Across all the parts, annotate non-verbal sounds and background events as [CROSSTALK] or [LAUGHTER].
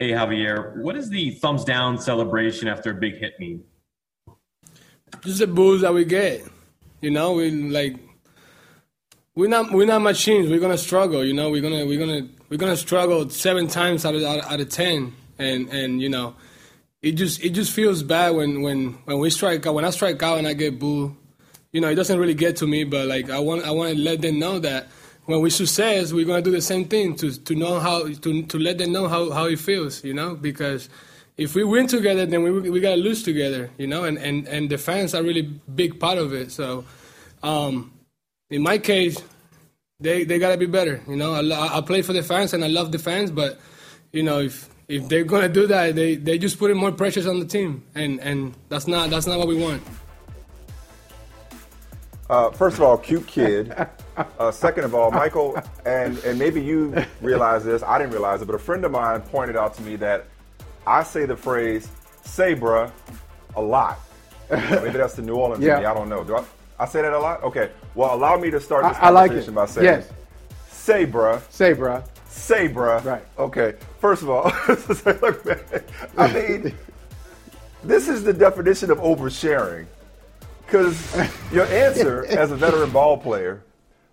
Hey Javier, what does the thumbs down celebration after a big hit mean? Just the booze that we get. You know, we like we're not we're not machines. We're gonna struggle. You know, we're gonna we're gonna we're gonna struggle seven times out of out of ten, and and you know, it just it just feels bad when when when we strike out. When I strike out and I get booed, you know, it doesn't really get to me. But like I want I want to let them know that when we success, we're gonna do the same thing to to know how to to let them know how how it feels. You know, because if we win together, then we we gotta lose together, you know, and, and, and the fans are really big part of it. So, um, in my case, they they gotta be better, you know. I, I play for the fans and I love the fans, but you know if if they're gonna do that, they they just putting more pressures on the team, and and that's not that's not what we want. Uh, first of all, cute kid. [LAUGHS] Uh, second of all, Michael, and and maybe you realize this. I didn't realize it, but a friend of mine pointed out to me that I say the phrase "say bruh" a lot. [LAUGHS] Maybe that's the New Orleans Yeah. me. I don't know. Do I, I say that a lot? Okay. Well, allow me to start this I- I like conversation by saying, Yes. "Say bruh." Say, bruh. Say bruh. Right. Okay. First of all, look, [LAUGHS] man, I mean, this is the definition of oversharing. Because your answer as a veteran ball player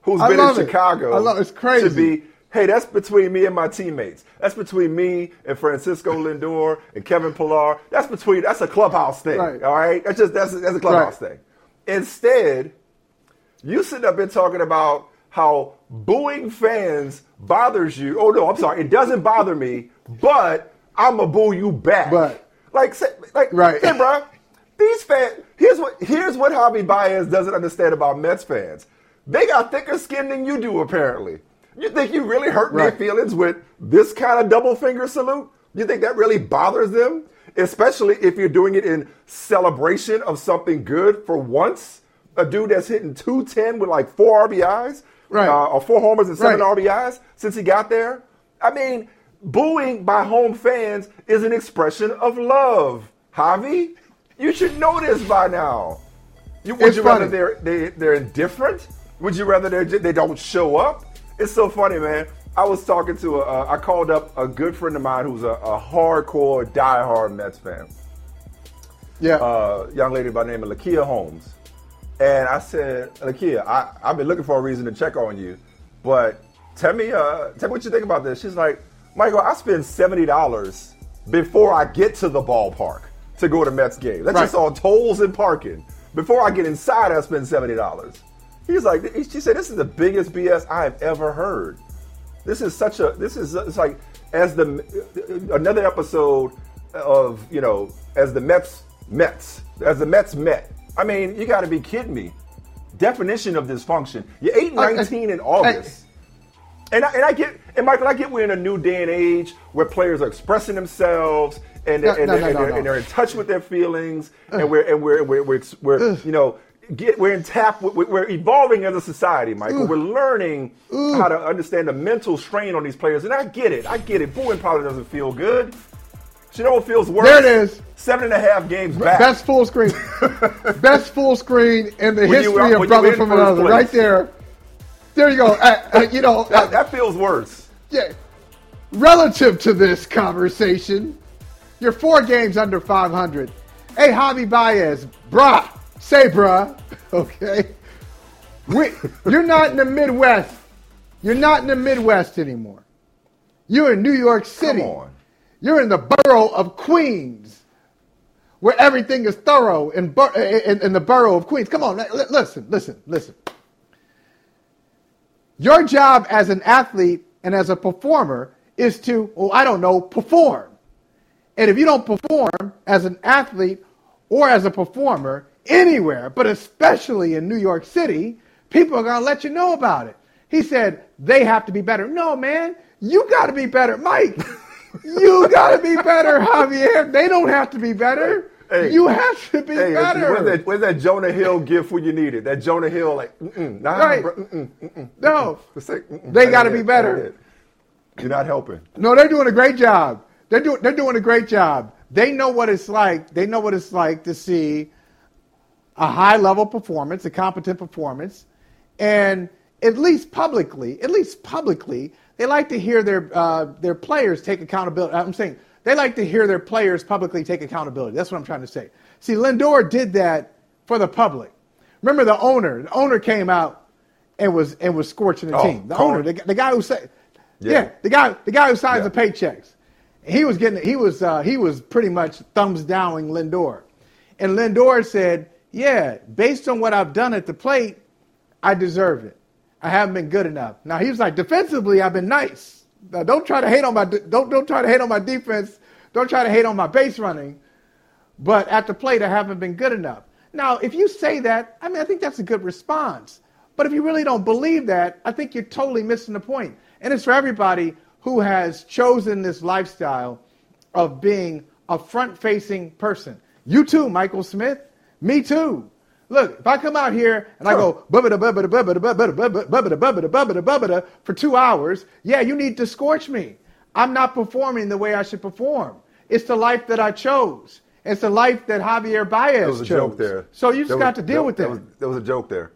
who's I been in it. Chicago I love- it's crazy. should be, hey, that's between me and my teammates. That's between me and Francisco [LAUGHS] Lindor and Kevin Pillar. That's between that's a clubhouse thing. Right. All right? That's just that's, that's a clubhouse Right. thing. Instead, you sitting up here talking about how booing fans bothers you. Oh no, I'm sorry, it doesn't bother me, but I'ma boo you back. But- like, say, like, Right. hey, bro, these fans. Here's what here's what Javi Baez doesn't understand about Mets fans. They got thicker skin than you do, apparently. You think you really hurt their feelings with this kind of double finger salute? You think that really bothers them? Especially if you're doing it in celebration of something good for once. A dude that's hitting 210 with like four RBIs, Right. uh, or four homers and seven Right. RBIs since he got there. I mean, booing by home fans is an expression of love. Javi, you should know this by now. You, would It's you rather they're they, they're indifferent? Would you rather they they don't show up? It's so funny, man. I was talking to a, uh, I called up a good friend of mine who's a, a hardcore, diehard Mets fan. Yeah. Uh, young lady by the name of Lakia Holmes, and I said, Lakia, I, I've been looking for a reason to check on you, but tell me, uh, tell me what you think about this. She's like, Michael, I spend seventy dollars before I get to the ballpark to go to Mets game. That's Right. just on tolls and parking. Before I get inside, I spend seventy dollars. He's like, she said, this is the biggest BS I have ever heard. This is such a, this is, it's like, as the, another episode of, you know, as the Mets, Mets, as the Mets met. I mean, you got to be kidding me. Definition of dysfunction. You're 8 19 in August. And I, and I get, and Michael, I get we're in a new day and age where players are expressing themselves and they're, No, and, no, they're, no, and, they're, and they're in touch with their feelings, and we're and we're we're, we're, we're you know get we're in tap we're, evolving as a society, Michael. We're learning how to understand the mental strain on these players, and I get it. I get it. Booing probably doesn't feel good. You know what feels worse? There it is. Seven and a half games back. Best full screen. [LAUGHS] Best full screen in the When history when of you Brother from Another. place. Right there. There you go. Uh, uh, you know, that, uh, that feels worse. yeah. Relative to this conversation, you're four games under 500. Hey, Javi Baez, brah, say brah, [LAUGHS] okay? We, you're not in the Midwest. You're not in the Midwest anymore. You're in New York City. Come on. You're in the borough of Queens, where everything is thorough in, bur- in, in the borough of Queens. Come on, li- listen, listen, listen. Your job as an athlete and as a performer is to, well, I don't know, perform. And if you don't perform as an athlete or as a performer anywhere, but especially in New York City, people are going to let you know about it. He said they have to be better. No, man, you got to be better, Mike. [LAUGHS] you got to be better, Javier. They don't have to be better. Hey, you have to be hey, better. Where's that, where's that, Jonah Hill gift when you need it? That Jonah Hill, like, mm-mm, nah, right? Mm-mm, mm-mm, no, they got to be better. You're not helping. No, they're doing a great job. They're doing they're doing a great job. They know what it's like. They know what it's like to see a high level performance, a competent performance, and at least publicly, at least publicly, they like to hear their uh, their players take accountability. I'm saying they like to hear their players publicly take accountability. That's what I'm trying to say. See, Lindor did that for the public. Remember the owner? The owner came out and was and was scorching the oh, team. The owner, the, the, guy who said, yeah. yeah. the guy, the guy who signs yeah. the paychecks. He was getting, he was, uh, he was pretty much thumbs downing Lindor, and Lindor said, "Yeah, based on what I've done at the plate, I deserve it." I haven't been good enough. Now he was like, defensively, I've been nice. Now, don't try to hate on my don't don't try to hate on my defense. Don't try to hate on my base running. But at the plate, I haven't been good enough. Now, if you say that, I mean, I think that's a good response. But if you really don't believe that, I think you're totally missing the point. And it's for everybody who has chosen this lifestyle of being a front facing person. You too, Michael Smith. Me too. Look, if I come out here and I go for two hours, yeah, you need to scorch me. I'm not performing the way I should perform. It's the life that I chose. It's the life that Javier Baez chose. There was a chose. joke there. So you just there got was, to deal there, with that. Was, there was a joke there.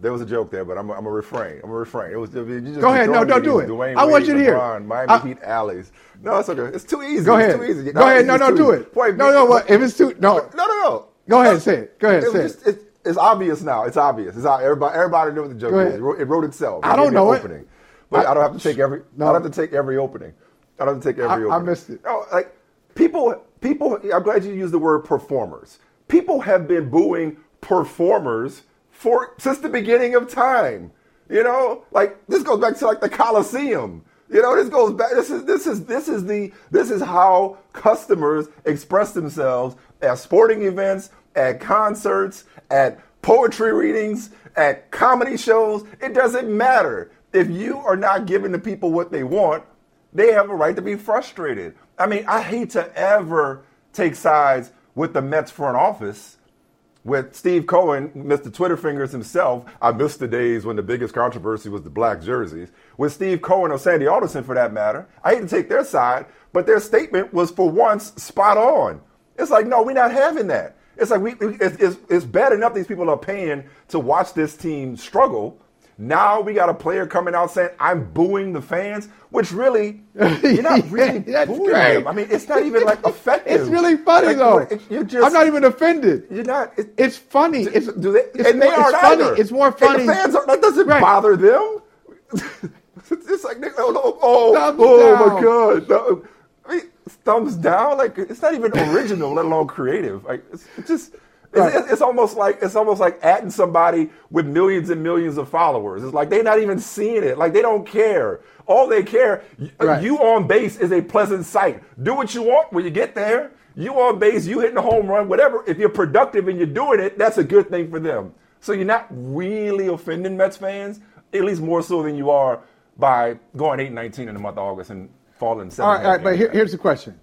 There was a joke there, but I'm, I'm a refrain. I'm a refrain. It was. You just Go ahead. No, don't do it. Dwayne I want you to hear. Miami I, Heat alleys. No, it's okay. It's too easy. Go ahead. It's too easy. Go no, ahead. No, no, do it. no, no. What if it's too? No, no, no, no. Go ahead, say it. Go ahead, it say just, it. It's obvious now. It's obvious. It's everybody. Everybody knows what the joke is. It wrote, it wrote itself. I don't know opening. it. But I, I, don't have to take every. No. I don't have to take every opening. I don't have to take every I, opening. I missed it. Oh, like people. People. I'm glad you used the word performers. People have been booing performers for since the beginning of time. You know, like this goes back to like the Coliseum. You know, this goes back. This is this is this is the this is how customers express themselves at sporting events, at concerts, at poetry readings, at comedy shows. It doesn't matter. If you are not giving the people what they want, they have a right to be frustrated. I mean, I hate to ever take sides with the Mets front office. With Steve Cohen, Mr. Twitter Fingers himself, I miss the days when the biggest controversy was the black jerseys. With Steve Cohen or Sandy Alderson, for that matter, I hate to take their side, but their statement was for once spot on. It's like, no, we're not having that. It's like we, it's, it's, it's bad enough these people are paying to watch this team struggle. Now we got a player coming out saying, I'm booing the fans, which really, you're not [LAUGHS] really booing great. them. I mean, it's not even like [LAUGHS] effective. it's really funny like, though. you just, I'm not even offended. You're not. It, it's funny. It's, do they, it's and more, they aren't funny. Either. It's more funny. The fans are, that doesn't right. bother them. [LAUGHS] it's like, oh, oh, oh, oh my God. No. Thumbs down. Like it's not even original, [LAUGHS] let alone creative. Like it's, it's just. Right. It's, it's, almost like it's almost like adding somebody with millions and millions of followers. It's like they're not even seeing it. Like they don't care. All they care, uh, right. you on base is a pleasant sight. Do what you want when you get there. You on base, you hitting a home run, whatever. If you're productive and you're doing it, that's a good thing for them. So you're not really offending Mets fans, at least more so than you are by going 8-19 in the month of August and falling seven. All right, all right but here, here's the question.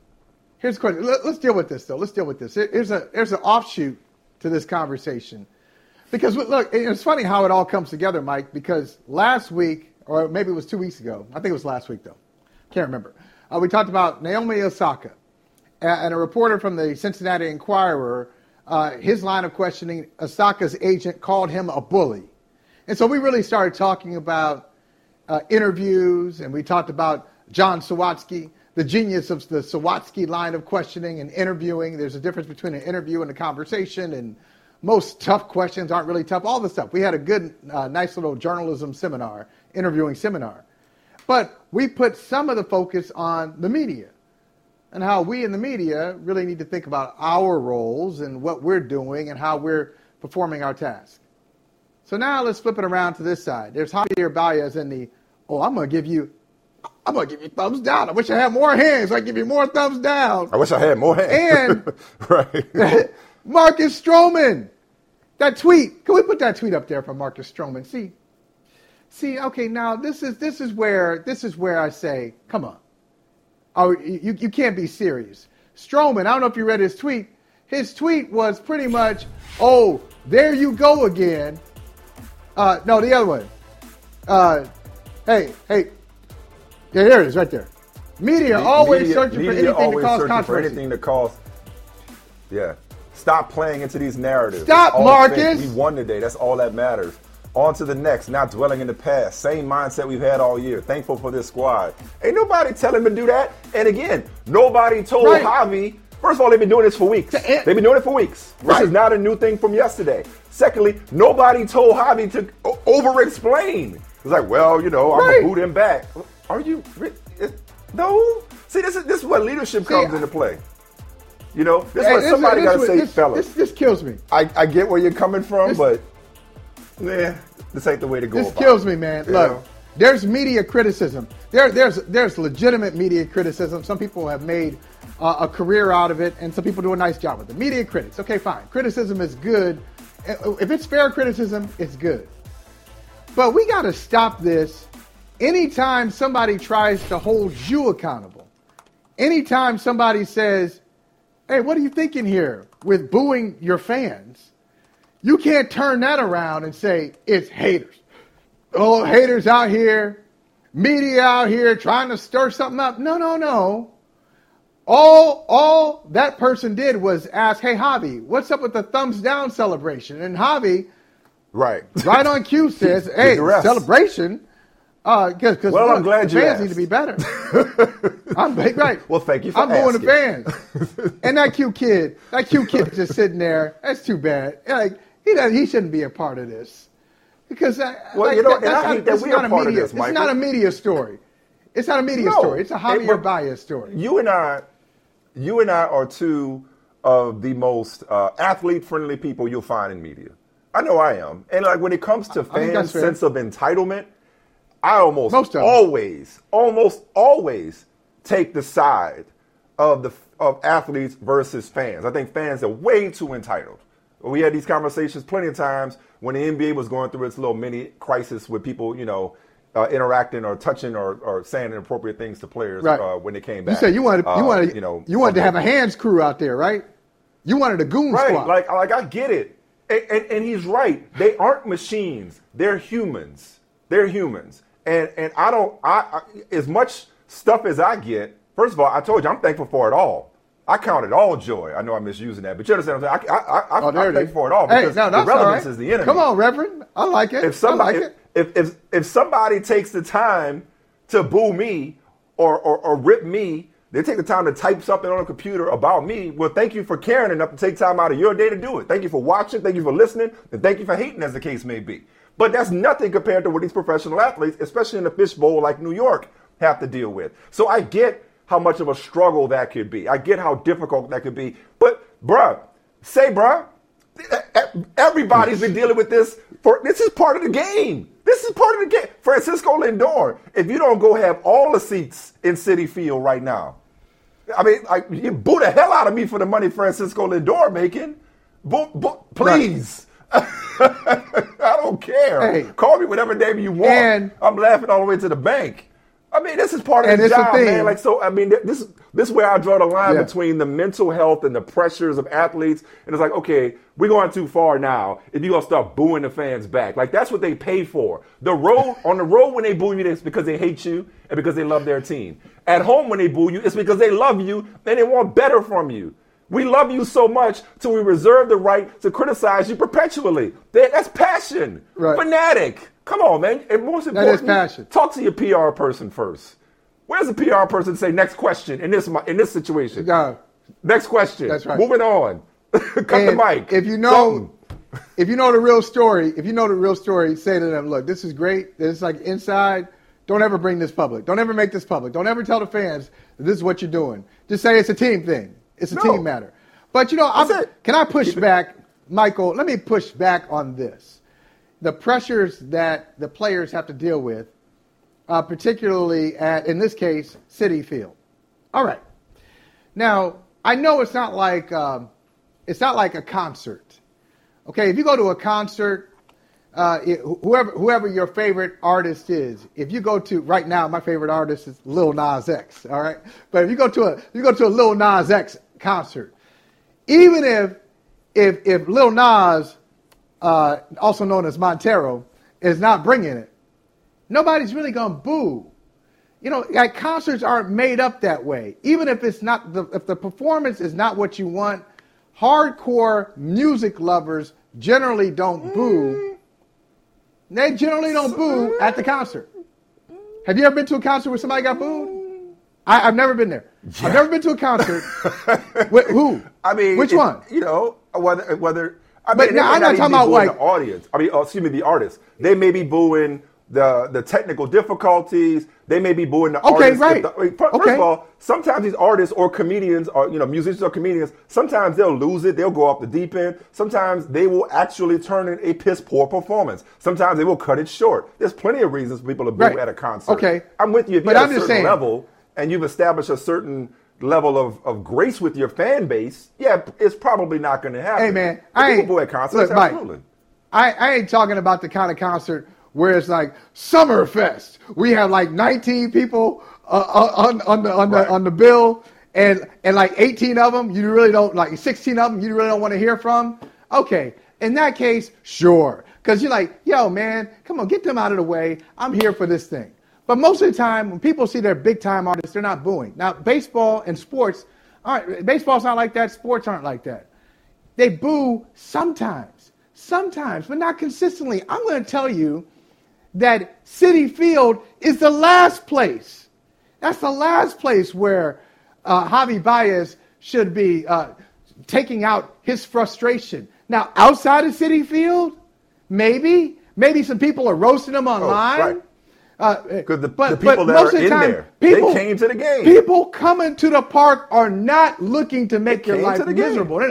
Here's the question. Let, us deal with this though. Let's deal with this. Here's a here's an offshoot to this conversation, because look, it's funny how it all comes together, Mike. Because last week, or maybe it was two weeks ago, I think it was last week though, can't remember. Uh, we talked about Naomi Osaka, and a reporter from the Cincinnati Enquirer. Uh, his line of questioning, Osaka's agent called him a bully. And so we really started talking about uh, interviews, and we talked about John Sawatsky, the genius of the Sawatsky line of questioning and interviewing. There's a difference between an interview and a conversation, and most tough questions aren't really tough. All the stuff. We had a good, uh, nice little journalism seminar, interviewing seminar. But we put some of the focus on the media and how we in the media really need to think about our roles and what we're doing and how we're performing our task. So now let's flip it around to this side. There's Javier Baez in the, oh, I'm going to give you I'm gonna give you thumbs down. I wish I had more hands. I give you more thumbs down. I wish I had more hands. And [LAUGHS] right, [LAUGHS] Marcus Stroman, that tweet. Can we put that tweet up there from Marcus Stroman? See, See, okay, now this is this is where this is where I say, come on. Oh, you, you can't be serious. Stroman, I don't know if you read his tweet. His tweet was pretty much, oh, there you go again. Uh, no, the other one. Uh, hey, hey. Yeah, there it is, right there. Media Me- always media- searching for media anything to cause searching for controversy. anything to cause. Yeah. Stop playing into these narratives. Stop, Marcus. We won today. That's all that matters. On to the next, not dwelling in the past. Same mindset we've had all year. Thankful for this squad. Ain't nobody telling him to do that. And again, nobody told Right. Javi. First of all, they've been doing this for weeks. They've been doing it for weeks. This is not a new thing from yesterday. Secondly, nobody told Javi to over-explain. It's like, well, you know, I'm Right. gonna boot him back. Are you? it- No. See, this is this is where leadership See, comes I- into play. You know, this Hey, is where somebody got to say, this, fellas. This, this kills me. I, I get where you're coming from, This- but yeah, this ain't the way to go. This kills it, me, man. you Look, know? there's media criticism. There, there's there's legitimate media criticism. Some people have made uh, a career out of it, and some people do a nice job with it. Media critics, okay, fine. Criticism is good. If it's fair criticism, it's good. But we got to stop this. Anytime somebody tries to hold you accountable, anytime somebody says, "Hey, what are you thinking here?" with booing your fans, you can't turn that around and say it's haters. Oh, haters out here, media out here trying to stir something up. No, no, no. All all that person did was ask, "Hey, Javi, what's up with the thumbs down celebration?" And Javi, right, right on cue, [LAUGHS] says, "Hey, celebration." Uh, because Well, I'm glad you fans asked. need to be better. [LAUGHS] I'm right. Well, thank you for I'm going to asking. fans. and that cute kid, that cute kid just sitting there. That's too bad. Like he doesn't, he shouldn't be a part of this because uh, Well, like, you know, that- and I hate that it's we not are a part of media. this, It's not a media story. It's not a media No. story. It's a Hey, Javier but Baez story. You and I, you and I are two of the most uh, athlete-friendly people you'll find in media. I know I am, and like when it comes to I fans' sense of entitlement, I almost Most always, almost always take the side of the of athletes versus fans. I think fans are way too entitled. We had these conversations plenty of times when the NBA was going through its little mini crisis with people, you know, uh, interacting or touching or, or saying inappropriate things to players Right. uh, when they came back. You said you wanted you Uh, wanted you know, you wanted to have a hands crew out there, right? You wanted a goon Right, squad. like like I get it, and, and, and he's right. They aren't machines; they're humans. They're humans, and and I don't. I, I as much stuff as I get. First of all, I told you I'm thankful for it all. I count it all joy. I know I'm misusing that, but you understand what I'm saying? I, I, I, oh, I'm thankful for it all hey, because no, the relevance right. is the enemy. Come on, Reverend. I like it. If somebody, I like it. if, if if somebody takes the time to boo me or, or or rip me, they take the time to type something on a computer about me. Well, thank you for caring enough to take time out of your day to do it. Thank you for watching. Thank you for listening, and thank you for hating, as the case may be. But that's nothing compared to what these professional athletes, especially in a fishbowl like New York, have to deal with. So I get how much of a struggle that could be. I get how difficult that could be. But, bruh, say, bruh, everybody's been dealing with this for this is part of the game. This is part of the game. Francisco Lindor, if you don't go have all the seats in Citi Field right now, I mean, like you boo the hell out of me for the money Francisco Lindor making. Boo, boo, please. I [LAUGHS] don't care. Hey. Call me whatever name you want. And- I'm laughing all the way to the bank. I mean, this is part of the job, man. Like, so, I mean, this this is where I draw the line Yeah. between the mental health and the pressures of athletes. And it's like, okay, we're going too far now. If you're gonna start booing the fans back, like that's what they pay for. The road on the road when they boo you, it's because they hate you and because they love their team. At home when they boo you, it's because they love you and they want better from you. We love you so much till we reserve the right to criticize you perpetually. That's passion. Right. Fanatic. Come on, man. And most important, passion. talk to your PR person first. Where's the PR person say next question in this in this situation? No. Next question. That's right. Moving on. [LAUGHS] Cut the mic. If you know, Something. if you know the real story, if you know the real story, say to them, "Look, this is great. This is like inside. Don't ever bring this public. Don't ever make this public. Don't ever tell the fans that this is what you're doing. Just say it's a team thing. It's a No. team matter." But you know, I'm, can I push back, Michael? Let me push back on this. The pressures that the players have to deal with, uh, particularly at, in this case, Citi Field. All right. Now, I know it's not like um, it's not like a concert. Okay, if you go to a concert, uh, it, whoever whoever your favorite artist is, if you go to right now, my favorite artist is Lil Nas X. All right, but if you go to a you go to a Lil Nas X concert, even if if if Lil Nas, uh, also known as Montero, is not bringing it, nobody's really gonna boo. You know, like concerts aren't made up that way. Even if it's not the if the performance is not what you want, hardcore music lovers generally don't boo. They generally don't boo at the concert. Have you ever been to a concert where somebody got booed? I, have never been there. I've never been to a concert. [LAUGHS] with, who? I mean, which it- one? You know, whether whether. I but mean, now, I'm not even talking about, like- the audience. I mean, oh, excuse me, the artist. They may be booing the the technical difficulties. They may be booing the Okay, artists. right. the- I mean, First Okay. of all, sometimes these artists or comedians or you know musicians or comedians, sometimes they'll lose it. They'll go off the deep end. Sometimes they will actually turn in a piss poor performance. Sometimes they will cut it short. There's plenty of reasons for people to boo Right. at a concert. Okay. I'm with you. If But you're I'm at a just certain saying- level and you've established a certain level of, of grace with your fan base, yeah, it's probably not going to happen. Hey man, But I ain't boy at concerts, look, Mike, absolutely. I, I ain't talking about the kind of concert where it's like Summerfest. We have like 19 people uh, uh, on on the on Right. the on the bill, and and like 18 of them you really don't like 16 of them you really don't want to hear from. Okay, in that case, sure, because you're like, yo man, come on, get them out of the way. I'm here for this thing. But most of the time, when people see their big time artists, they're not booing. Now, baseball and sports, aren't, baseball's not like that. Sports aren't like that. They boo sometimes, sometimes, but not consistently. I'm going to tell you that Citi Field is the last place. That's the last place where uh, Javi Baez should be uh, taking out his frustration. Now, outside of Citi Field, maybe, maybe some people are roasting him online. Oh, right. Uh, 'Cause the- but, the people that most are of the in time, there, they people came to the game. People coming to the park are not looking to make They your life miserable.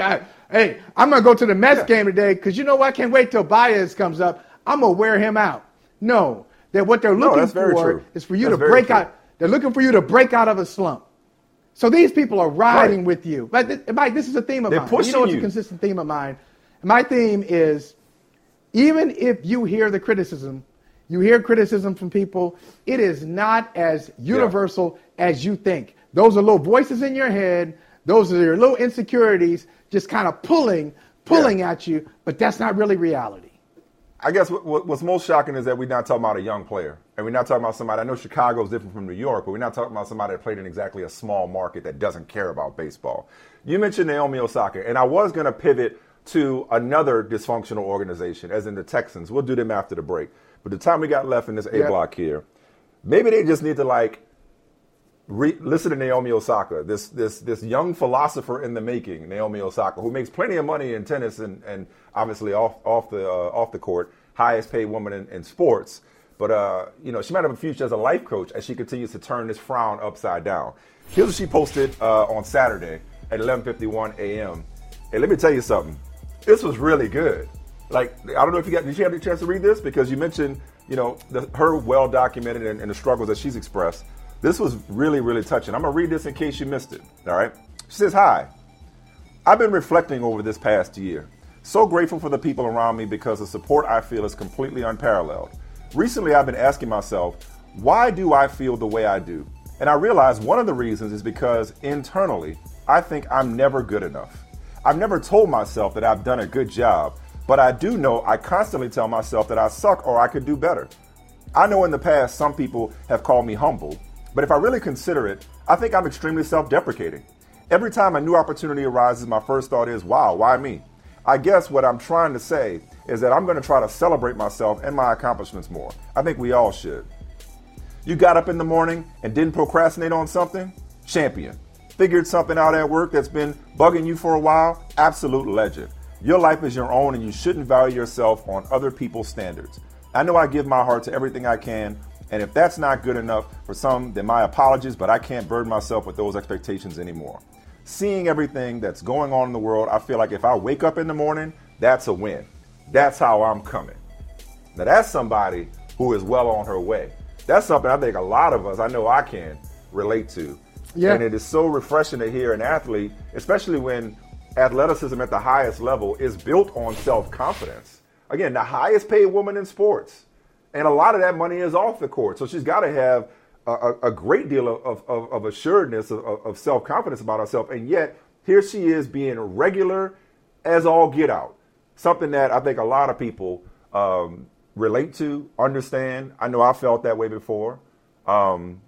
Hey, I'm gonna go to the Mets Yeah. game today because you know what? I can't wait till Baez comes up. I'm gonna wear him out. No, that what they're looking very for is for you That's to break true. out. They're looking for you to break out of a slump. So these people are riding Right. with you. But th- Mike, this is a theme of They're mine. pushing you know, it's you. a consistent theme of mine. My theme is even if you hear the criticism, you hear criticism from people, it is not as universal as you think. Those are little voices in your head. Those are your little insecurities just kind of pulling, pulling at you, but that's not really reality. I guess what, what, what's most shocking is that we're not talking about a young player. And we're not talking about somebody, I know Chicago is different from New York, but we're not talking about somebody that played in exactly a small market that doesn't care about baseball. You mentioned Naomi Osaka, and I was going to pivot to another dysfunctional organization, as in the Texans. We'll do them after the break. But the time we got left in this A block here, maybe they just need to like re- listen to Naomi Osaka, this this this young philosopher in the making, Naomi Osaka, who makes plenty of money in tennis and, and obviously off off the uh, off the court, highest paid woman in, in sports. But uh, you know, she might have a future as a life coach as she continues to turn this frown upside down. Here's what she posted uh, on Saturday at 11:51 a.m. And let me tell you something. This was really good. Like I don't know if you got did you have the chance to read this because you mentioned you know the, her well documented and, and the struggles that she's expressed. This was really really touching. I'm gonna read this in case you missed it. All right. She says, "Hi, I've been reflecting over this past year. So grateful for the people around me because the support I feel is completely unparalleled. Recently, I've been asking myself, why do I feel the way I do? And I realized one of the reasons is because internally, I think I'm never good enough. I've never told myself that I've done a good job, but I do know I constantly tell myself that I suck or I could do better. I know in the past some people have called me humble, but if I really consider it, I think I'm extremely self deprecating. Every time a new opportunity arises, my first thought is, wow, why me? I guess what I'm trying to say is that I'm going to try to celebrate myself and my accomplishments more. I think we all should. You got up in the morning and didn't procrastinate on something? Champion. Figured something out at work that's been bugging you for a while? Absolute legend. Your life is your own and you shouldn't value yourself on other people's standards. I know I give my heart to everything I can, and if that's not good enough for some, then my apologies, but I can't burden myself with those expectations anymore. Seeing everything that's going on in the world, I feel like if I wake up in the morning, that's a win. That's how I'm coming. Now that's somebody who is well on her way. That's something I think a lot of us, I know I can relate to. Yeah. And it is so refreshing to hear an athlete, especially when athleticism at the highest level is built on self-confidence. again, the highest paid woman in sports. And a lot of that money is off the court. So she's got to have a, a, great deal of, of, of assuredness, of, of self confidence about herself. And yet, here she is being regular as all get out. Something that I think a lot of people um, relate to, understand. I know I felt that way before. Um,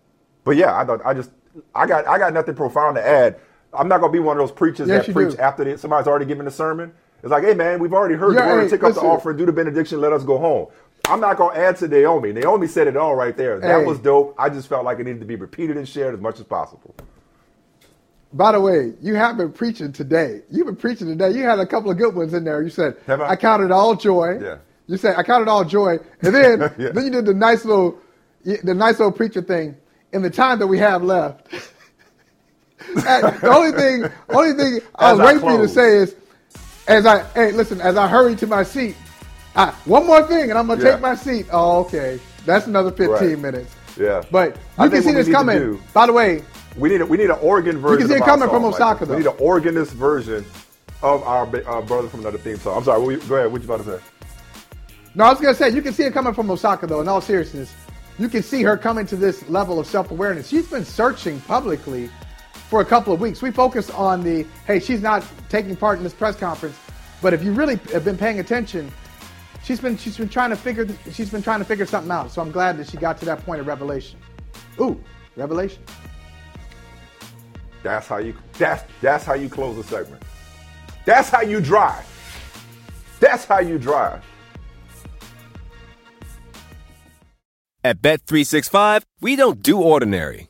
but yeah, I thought I just I got I got nothing profound to add. I'm not gonna be one of those preachers yes, that preach do. after the, somebody's already given the sermon. It's like, hey man, we've already heard yeah, the word. Hey, take up the offering, do the benediction, let us go home. I'm not gonna add to Naomi. Naomi said it all right there. That hey. was dope. I just felt like it needed to be repeated and shared as much as possible. By the way, you have been preaching today. You've been preaching today. You had a couple of good ones in there. You said, I? I? counted all joy. Yeah. You said, I counted all joy. And then, [LAUGHS] yeah. then you did the nice little, the nice little preacher thing. In the time that we have left, the only thing, only thing I was waiting for you to say is, as I, hey, listen, as I hurry to my seat, I, one more thing, and I'm gonna yeah. take my seat. Oh, okay, that's another 15 right. minutes. Yeah, but you can see this coming. Do, By the way, we need a, we need an organ version. You can see it coming from Osaka. Like we need an organist version of our uh, brother from another theme song. I'm sorry. go ahead. What you about to say? No, I was gonna say you can see it coming from Osaka though. In all seriousness, you can see her coming to this level of self-awareness. She's been searching publicly for a couple of weeks. We focus on the hey, she's not taking part in this press conference, but if you really have been paying attention, she's been she's been trying to figure she's been trying to figure something out. So I'm glad that she got to that point of revelation. Ooh, revelation. That's how you that's that's how you close a segment. That's how you drive. That's how you drive. At Bet365, we don't do ordinary.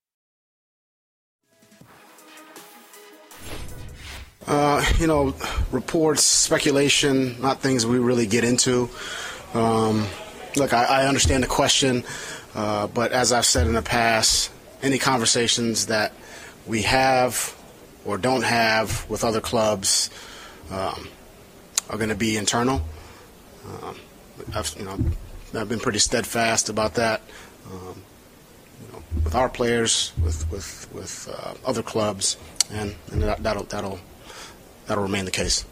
Uh, you know, reports, speculation, not things we really get into. Um, look, I, I, understand the question, uh, but as I've said in the past, any conversations that we have or don't have with other clubs um, are going to be internal. Um, I've, you know, I've been pretty steadfast about that. Um, you know, with our players, with with with uh, other clubs, and, and that, that'll that'll that'll remain the case.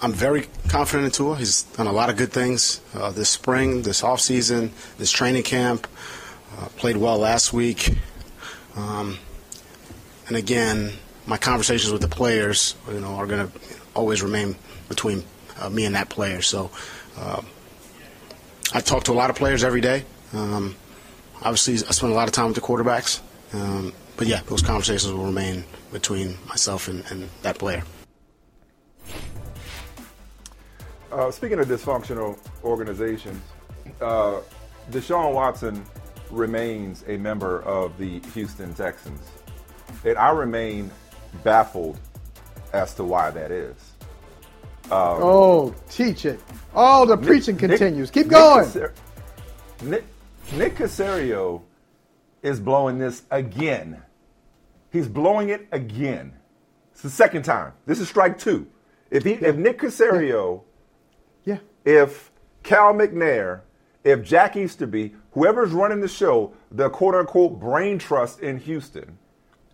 I'm very confident in Tua. He's done a lot of good things uh, this spring, this offseason, this training camp. Uh, played well last week. Um, and again, my conversations with the players, you know, are going to always remain between uh, me and that player. So uh, I talk to a lot of players every day. Um, obviously, I spend a lot of time with the quarterbacks. Um, but yeah, those conversations will remain between myself and, and that player. Uh, speaking of dysfunctional organizations, uh, Deshaun Watson remains a member of the Houston Texans. And I remain baffled as to why that is. Um, oh, teach it. Oh, the Nick, preaching continues. Keep going. Nick, Caser- Nick, Nick Caserio is blowing this again. He's blowing it again. It's the second time. This is strike two. If he, if Nick Caserio yeah. If Cal McNair, if Jack Easterby, whoever's running the show, the quote unquote brain trust in Houston,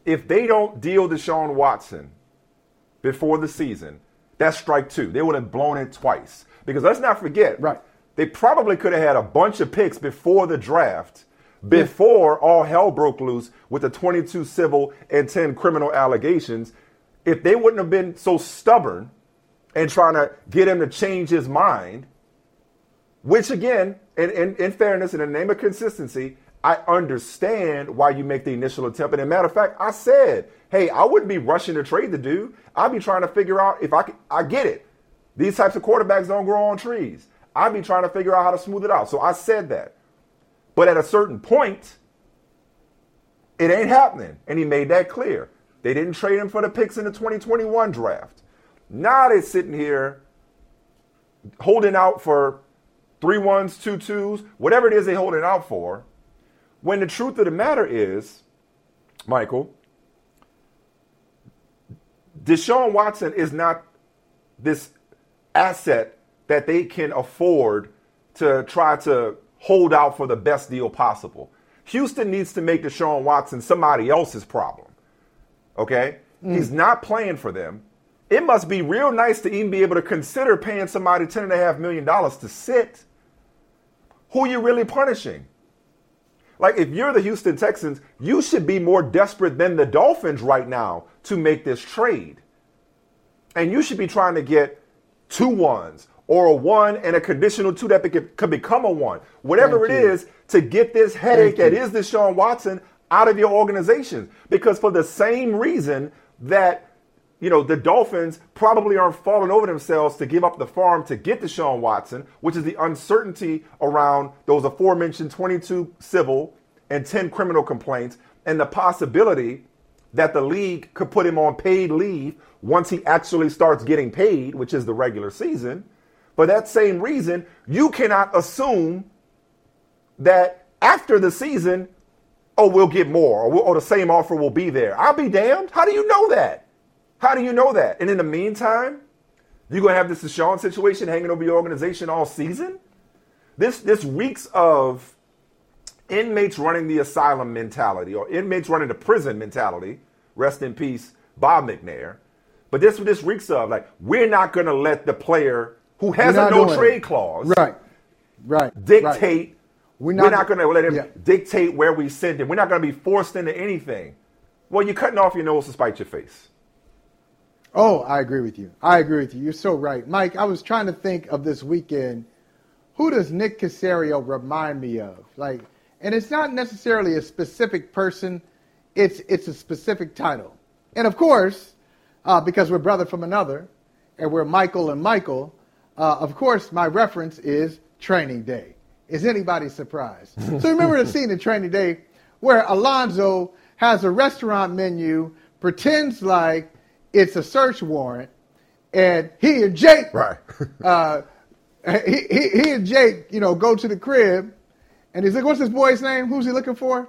if they don't deal Deshaun Watson before the season, that's strike two. They would have blown it twice. Because let's not forget, right. they probably could have had a bunch of picks before the draft, before yeah. all hell broke loose with the 22 civil and 10 criminal allegations. If they wouldn't have been so stubborn and trying to get him to change his mind, which again, in, in, in, fairness, in the name of consistency, I understand why you make the initial attempt. And as a matter of fact, I said, hey, I wouldn't be rushing to trade the dude. I'd be trying to figure out if I could, I get it. These types of quarterbacks don't grow on trees. I'd be trying to figure out how to smooth it out. So I said that. But at a certain point, it ain't happening. And he made that clear. They didn't trade him for the picks in the 2021 draft. Now they're sitting here holding out for three ones, two twos, whatever it is they're holding out for, When the truth of the matter is, Michael, Deshaun Watson is not this asset that they can afford to try to hold out for the best deal possible. Houston needs to make Deshaun Watson somebody else's problem. Okay? Mm. He's not playing for them. It must be real nice to even be able to consider paying somebody $10.5 million to sit. Who are you really punishing? Like, if you're the Houston Texans, you should be more desperate than the Dolphins right now to make this trade. And you should be trying to get two ones or a one and a conditional two that could become a one. Whatever Thank it you. is to get this headache Thank that you. is Deshaun Watson out of your organization. Because for the same reason that you know, the Dolphins probably aren't falling over themselves to give up the farm to get Deshaun Watson, which is the uncertainty around those aforementioned 22 civil and 10 criminal complaints, and the possibility that the league could put him on paid leave once he actually starts getting paid, which is the regular season. For that same reason, you cannot assume that after the season, oh, we'll get more or, we'll, or the same offer will be there. I'll be damned. How do you know that? How do you know that? And in the meantime, you're going to have this Deshaun situation hanging over your organization all season? This, this reeks of inmates running the asylum mentality or inmates running the prison mentality. Rest in peace, Bob McNair. But this this reeks of like we're not going to let the player who has a no trade clause, right, right, dictate. Right. We're not, not going to let him yeah. dictate where we send him. We're not going to be forced into anything. Well, you're cutting off your nose to spite your face. Oh, I agree with you. I agree with you. You're so right, Mike. I was trying to think of this weekend. Who does Nick Caserio remind me of? Like, and it's not necessarily a specific person. It's it's a specific title. And of course, uh, because we're brother from another, and we're Michael and Michael. Uh, of course, my reference is Training Day. Is anybody surprised? [LAUGHS] so remember the scene in Training Day where Alonzo has a restaurant menu, pretends like it's a search warrant, and he and Jake, right? [LAUGHS] uh, he, he, he and Jake, you know, go to the crib, and he's like, "What's this boy's name? Who's he looking for?"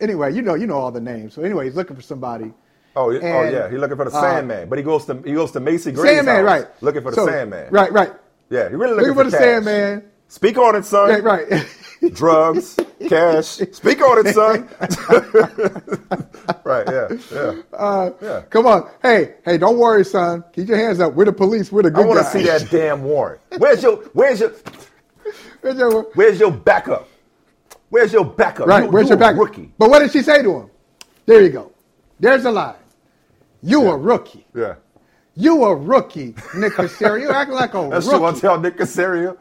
Anyway, you know, you know all the names. So anyway, he's looking for somebody. Oh, oh and, oh yeah, he's looking for the uh, Sandman, but he goes to he goes to Macy Gray's Sandman, house, right? Looking for the so, Sandman, right, right. Yeah, he really looking, looking for, for, the cash. Sandman. Speak on it, son. Right, right. [LAUGHS] Drugs, cash. Speak on it, son. [LAUGHS] right, yeah, yeah. Uh, yeah. Come on. Hey, hey, don't worry, son. Keep your hands up. We're the police. We're the good I want to see that damn warrant. Where's your where's your where's your where's your backup? Where's your backup? Right, you, where's you your backup? Rookie. But what did she say to him? There you go. There's a line. You yeah. a rookie. Yeah. You a rookie, Nick Caserio. You acting like a That's rookie. That's what I tell Nick Caserio.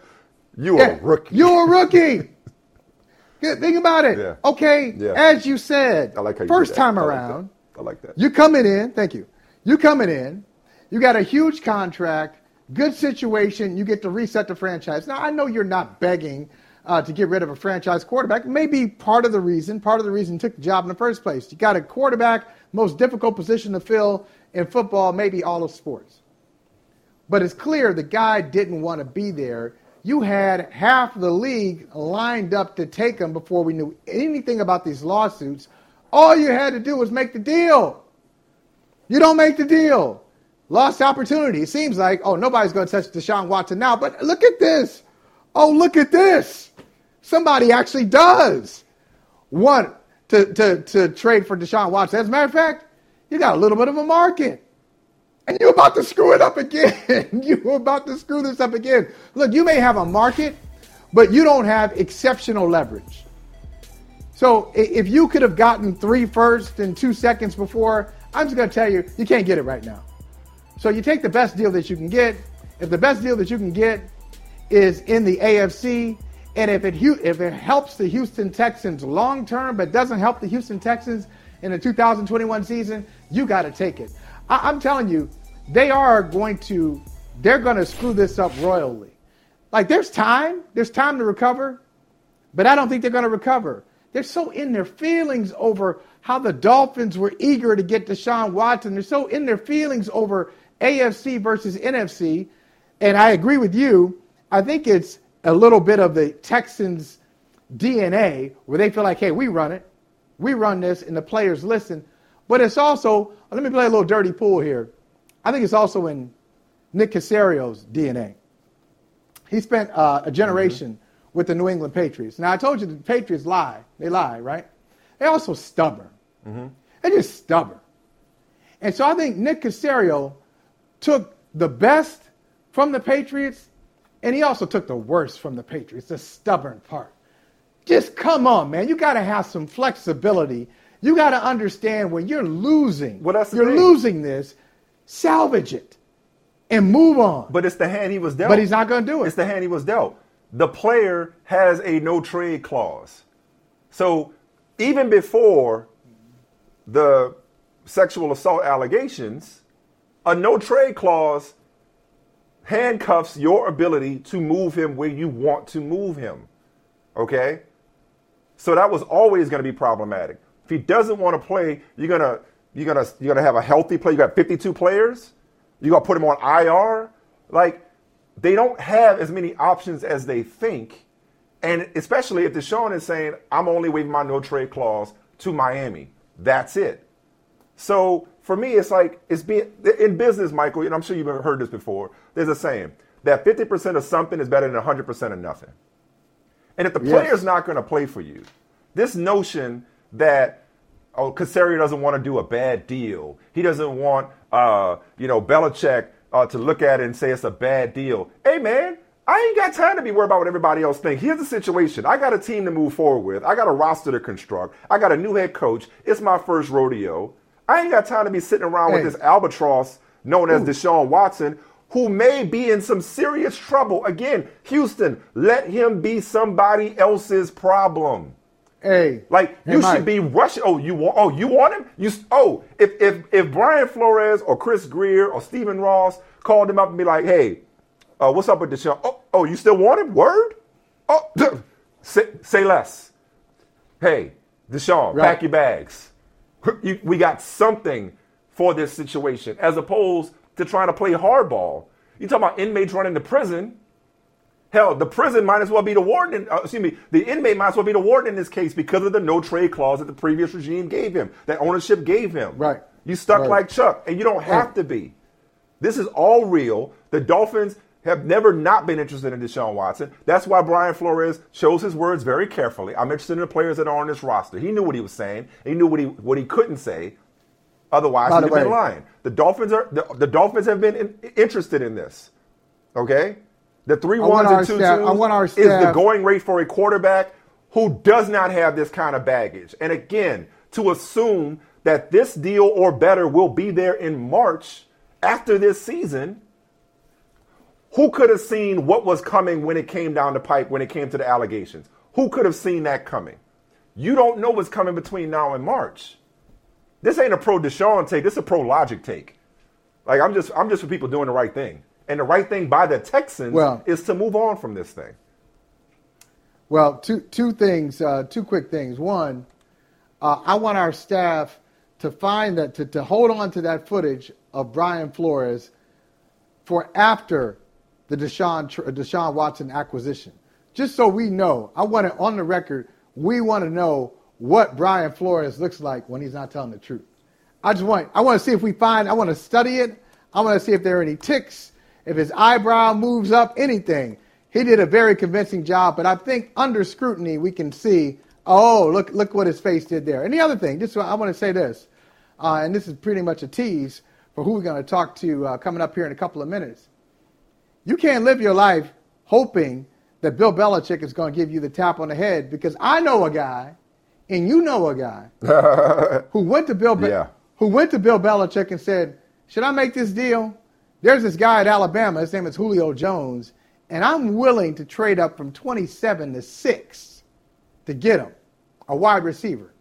You yeah. a rookie. You a rookie. [LAUGHS] Think about it. Yeah. Okay, yeah. as you said, like how first time I around, like I like that. You coming in, thank you. You coming in, you got a huge contract, good situation, you get to reset the franchise. Now, I know you're not begging uh, to get rid of a franchise quarterback. Maybe part of the reason, part of the reason you took the job in the first place. You got a quarterback, most difficult position to fill in football, maybe all of sports. But it's clear the guy didn't want to be there you had half the league lined up to take him before we knew anything about these lawsuits. All you had to do was make the deal. You don't make the deal. Lost opportunity. It seems like, oh, nobody's going to touch Deshaun Watson now. But look at this. Oh, look at this. Somebody actually does want to, to, to trade for Deshaun Watson. As a matter of fact, you got a little bit of a market. And you're about to screw it up again. [LAUGHS] you're about to screw this up again. Look, you may have a market, but you don't have exceptional leverage. So if you could have gotten three first and two seconds before, I'm just going to tell you, you can't get it right now. So you take the best deal that you can get. If the best deal that you can get is in the AFC, and if it if it helps the Houston Texans long term, but doesn't help the Houston Texans in the 2021 season, you got to take it. I, am telling you, they are going to, they're going to screw this up royally. Like there's time, there's time to recover, but I don't think they're going to recover. They're so in their feelings over how the Dolphins were eager to get Deshaun Watson. They're so in their feelings over AFC versus NFC. And I agree with you. I think it's a little bit of the Texans DNA where they feel like, hey, we run it, we run this, and the players listen. But it's also, let me play a little dirty pool here. I think it's also in Nick Caserio's DNA. He spent uh, a generation mm-hmm. with the New England Patriots. Now, I told you the Patriots lie. They lie, right? They're also stubborn. Mm-hmm. They're just stubborn. And so I think Nick Caserio took the best from the Patriots, and he also took the worst from the Patriots, the stubborn part. Just come on, man. You got to have some flexibility. You got to understand when you're losing, well, you're thing. losing this, salvage it and move on. But it's the hand he was dealt. But he's not going to do it. It's the hand he was dealt. The player has a no trade clause. So even before the sexual assault allegations, a no trade clause handcuffs your ability to move him where you want to move him. Okay? So that was always going to be problematic. If he doesn't want to play, you're gonna you're gonna you're gonna have a healthy play. You got 52 players. You to put him on IR. Like they don't have as many options as they think, and especially if Deshaun is saying, "I'm only waiving my no trade clause to Miami." That's it. So for me, it's like it's being in business, Michael. And I'm sure you've heard this before. There's a saying that 50% of something is better than 100% of nothing. And if the yes. player's not going to play for you, this notion that oh, Caserio doesn't want to do a bad deal, he doesn't want uh, you know Belichick uh, to look at it and say it's a bad deal. Hey man, I ain't got time to be worried about what everybody else thinks. Here's the situation. I got a team to move forward with. I got a roster to construct. I got a new head coach. It's my first rodeo. I ain't got time to be sitting around hey. with this albatross known as Ooh. Deshaun Watson, who may be in some serious trouble. Again, Houston, let him be somebody else's problem. Hey, like hey, you Mike. should be rushing. Oh, you want? Oh, you want him? You oh, if if if Brian Flores or Chris Grier or Stephen Ross called him up and be like, hey, uh, what's up with Deshaun? Oh, oh, you still want him? Word? Oh, [LAUGHS] say, say less. Hey, Deshaun, right. pack your bags. we got something for this situation as opposed to trying to play hardball. You talk about inmates running to prison. Hell, the prison might as well be the warden. Uh, excuse me, the inmate might as well be the warden in this case because of the no trade clause that the previous regime gave him, that ownership gave him. Right. You stuck right. like Chuck, and you don't have to be. This is all real. The Dolphins have never not been interested in Deshaun Watson. That's why Brian Flores chose his words very carefully. I'm interested in the players that are on this roster. He knew what he was saying. He knew what he what he couldn't say. Otherwise, he'd have been lying. The Dolphins are the, the Dolphins have been in, interested in this. Okay, the three ones and two staff, twos is the going rate for a quarterback who does not have this kind of baggage. And again, to assume that this deal or better will be there in March after this season who could have seen what was coming when it came down the pipe, when it came to the allegations? Who could have seen that coming? You don't know what's coming between now and March. This ain't a pro Deshaun take. This is a pro logic take. Like I'm just I'm just for people doing the right thing. And the right thing by the Texans well, is to move on from this thing. Well, two two things, uh, two quick things. One, uh, I want our staff to find that to, to hold on to that footage of Brian Flores for after the Deshaun, Deshaun Watson acquisition. Just so we know, I want it on the record, we want to know what Brian Flores looks like when he's not telling the truth. I just want, I want to see if we find, I want to study it. I want to see if there are any ticks, if his eyebrow moves up, anything. He did a very convincing job, but I think under scrutiny we can see, oh, look, look what his face did there. And the other thing, just I want to say this, uh, and this is pretty much a tease for who we're going to talk to uh, coming up here in a couple of minutes. You can't live your life hoping that Bill Belichick is going to give you the tap on the head because I know a guy, and you know a guy [LAUGHS] who went to Bill Be- yeah. who went to Bill Belichick and said, "Should I make this deal?" There's this guy at Alabama. His name is Julio Jones, and I'm willing to trade up from 27 to six to get him, a wide receiver.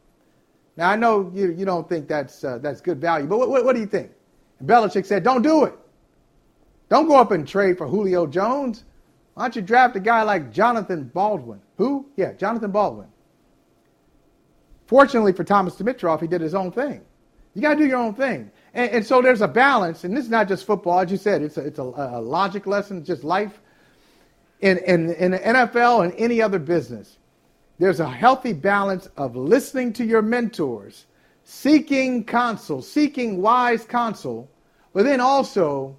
Now I know you, you don't think that's uh, that's good value, but what, what, what do you think? And Belichick said, "Don't do it." Don't go up and trade for Julio Jones. Why don't you draft a guy like Jonathan Baldwin? Who? Yeah, Jonathan Baldwin. Fortunately for Thomas Dimitroff, he did his own thing. You got to do your own thing. And, and, so there's a balance, and this is not just football. As you said, it's a, it's a, a logic lesson, just life. In, in, in the NFL and any other business, there's a healthy balance of listening to your mentors, seeking counsel, seeking wise counsel, but then also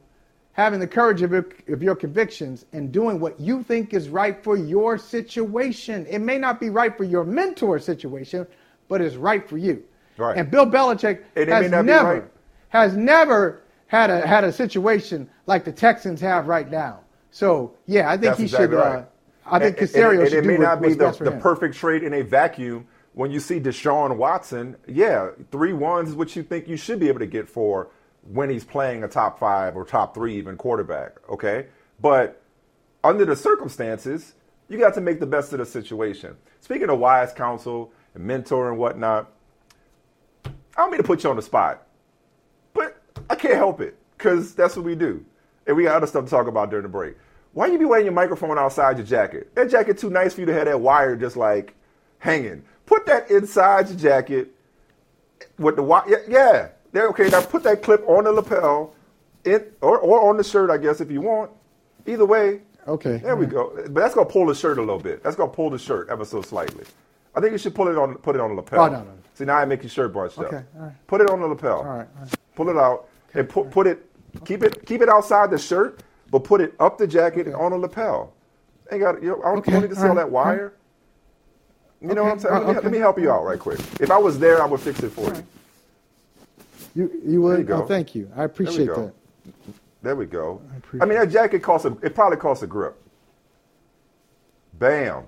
having the courage of your, of your convictions and doing what you think is right for your situation. It may not be right for your mentor situation, but it's right for you. Right. And Bill Belichick And has may not be never. Has never had a had a situation like the Texans have right now. So yeah, I think That's he exactly should. right. Uh, I think And- Caserio and, and should it do may not be the, the perfect trade in a vacuum. When you see Deshaun Watson, yeah, three ones is what you think you should be able to get for when he's playing a top five or top three even quarterback. Okay, but under the circumstances, you got to make the best of the situation. Speaking of wise counsel and mentor and whatnot, I don't mean to put you on the spot, I can't help it because that's what we do. And we got other stuff to talk about during the break. Why you be wearing your microphone outside your jacket? That jacket too nice for you to have that wire just like hanging. Put that inside your jacket with the wire. Yeah, yeah. There, okay. Now put that clip on the lapel, in or, or on the shirt, I guess, if you want. Either way. Okay. There we go. But that's gonna pull the shirt a little bit. That's gonna pull the shirt ever so slightly. I think you should pull it on put it on the lapel. Oh, no, no. See now I make your shirt bunched up. Okay, all right. Put it on the lapel. All right, all right. Pull it out and put put it keep it keep it outside the shirt, but put it up the jacket and on a lapel. Ain't got you know, I don't, Okay, don't need to see all all right, that wire. You know what I'm saying? uh, let, me, let me help you out right quick. If I was there, I would fix it for you. You you would. you go. Oh, thank you. I There appreciate go. that. There we go. I, appreciate mean, that jacket costs a, it probably costs a grip. Bam.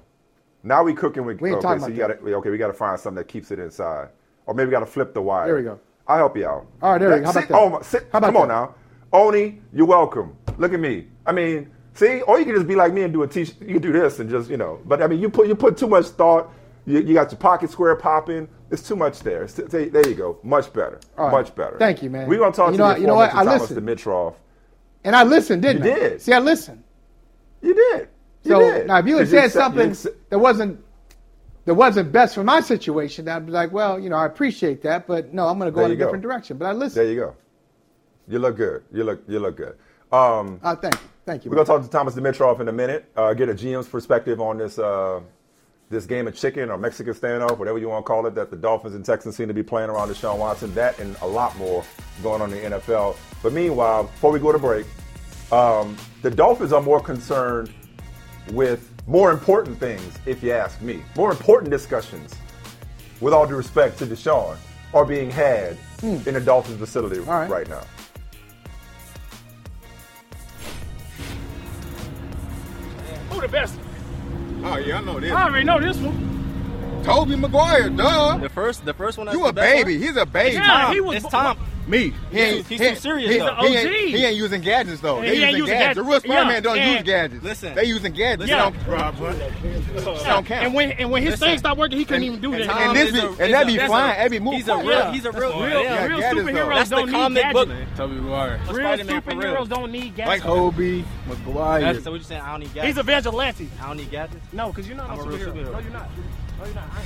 Now we cooking with. We ain't okay, talking so about you got to okay. We got to find something that keeps it inside, or maybe we got to flip the wire. There we go. I'll help you out. All right, there we go. How about that? Oh, my, How about come on now, Oni, you're welcome. Look at me. I mean, see, or you can just be like me and do a t-shirt. You can do this and just you know. But I mean, you put you put too much thought. You, you got your pocket square popping. It's too much there. It's- there there you go. Much better. Right. Much better. Thank you, man. We're gonna talk You to know you, you know what? I Thomas listened. Dimitroff. And I listened, didn't You I? did. See, I listened. You did. You So did. now, if you had said something that wasn't that wasn't best for my situation, I'd be like, well, you know, I appreciate that, but no, I'm going to go There in a go. different direction. But I listen. There you go. You look good. You look you look good. Um, Uh, thank you, thank you. we're gonna talk to Thomas Dimitroff in a minute. Uh, get a GM's perspective on this uh, this game of chicken or Mexican standoff, whatever you want to call it, that the Dolphins and Texans seem to be playing around Deshaun Watson. That and a lot more going on in the NFL. But meanwhile, before we go to break, um, the Dolphins are more concerned with more important things, if you ask me. More important discussions, with all due respect to Deshaun, are being had hmm. in the Dolphins facility. All right. right now. Who the best? Oh yeah, I know this. I already know this one. Tobey Maguire, duh. The first, the first one. You a baby. He's a baby. Yeah, he was. It's Tom. Me. He He's- he's too serious, He, though. he ain't, OG. he ain't using gadgets though. They he ain't using using gadgets. The real gadgets. Spider-Man Yeah, don't and- use gadgets. Listen. they using gadgets. Yeah. Don't, They don't count. And when and when his Listen. thing stopped working, he couldn't even do and that. Tom- Tom this be- a- and that a- be fine. flying. a- That be moving He's a real. Yeah. He's a real. real, Yeah, real gadgets, superheroes That's the don't need comic gadgets. book. Tobey Maguire. Real Spider-Man real. superheroes don't need Like gadgets. Tobey Maguire. That's so what you saying? I don't need gadgets. He's a vigilante. I don't need gadgets. No, because you're not I'm a a superhero. superhero. No, you're not. No, you're not. I am.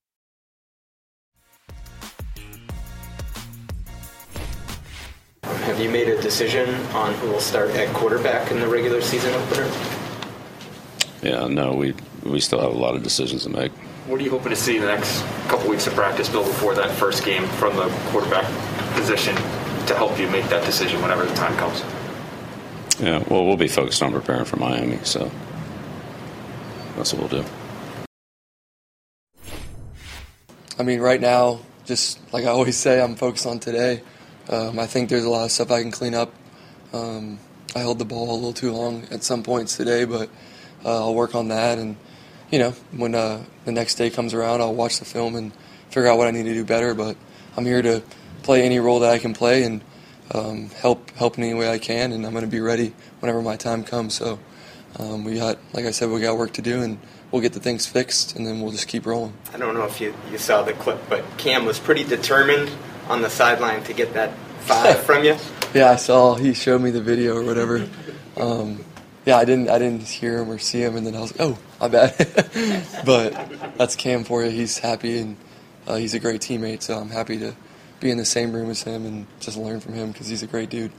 Have you made a decision on who will start at quarterback in the regular season opener? Yeah, no, we we still have a lot of decisions to make. What are you hoping to see in the next couple weeks of practice, Bill, before that first game from the quarterback position to help you make that decision whenever the time comes? Yeah, well, we'll be focused on preparing for Miami, so that's what we'll do. I mean, right now, just like I always say, I'm focused on today. Um, I think there's a lot of stuff I can clean up. Um, I held the ball a little too long at some points today, but uh, I'll work on that. And you know, when uh, the next day comes around, I'll watch the film and figure out what I need to do better. But I'm here to play any role that I can play and um, help help in any way I can, and I'm going to be ready whenever my time comes. So um, we got, like I said, we got work to do, and we'll get the things fixed, and then we'll just keep rolling. I don't know if you, you saw the clip, but Cam was pretty determined on the sideline to get that five from you. [LAUGHS] Yeah, I saw. He showed me the video or whatever. Um, yeah, I didn't. I didn't hear him or see him, and then I was like, "Oh, my bad." [LAUGHS] but that's Cam for you. He's happy, and uh, he's a great teammate. So I'm happy to be in the same room as him and just learn from him because he's a great dude.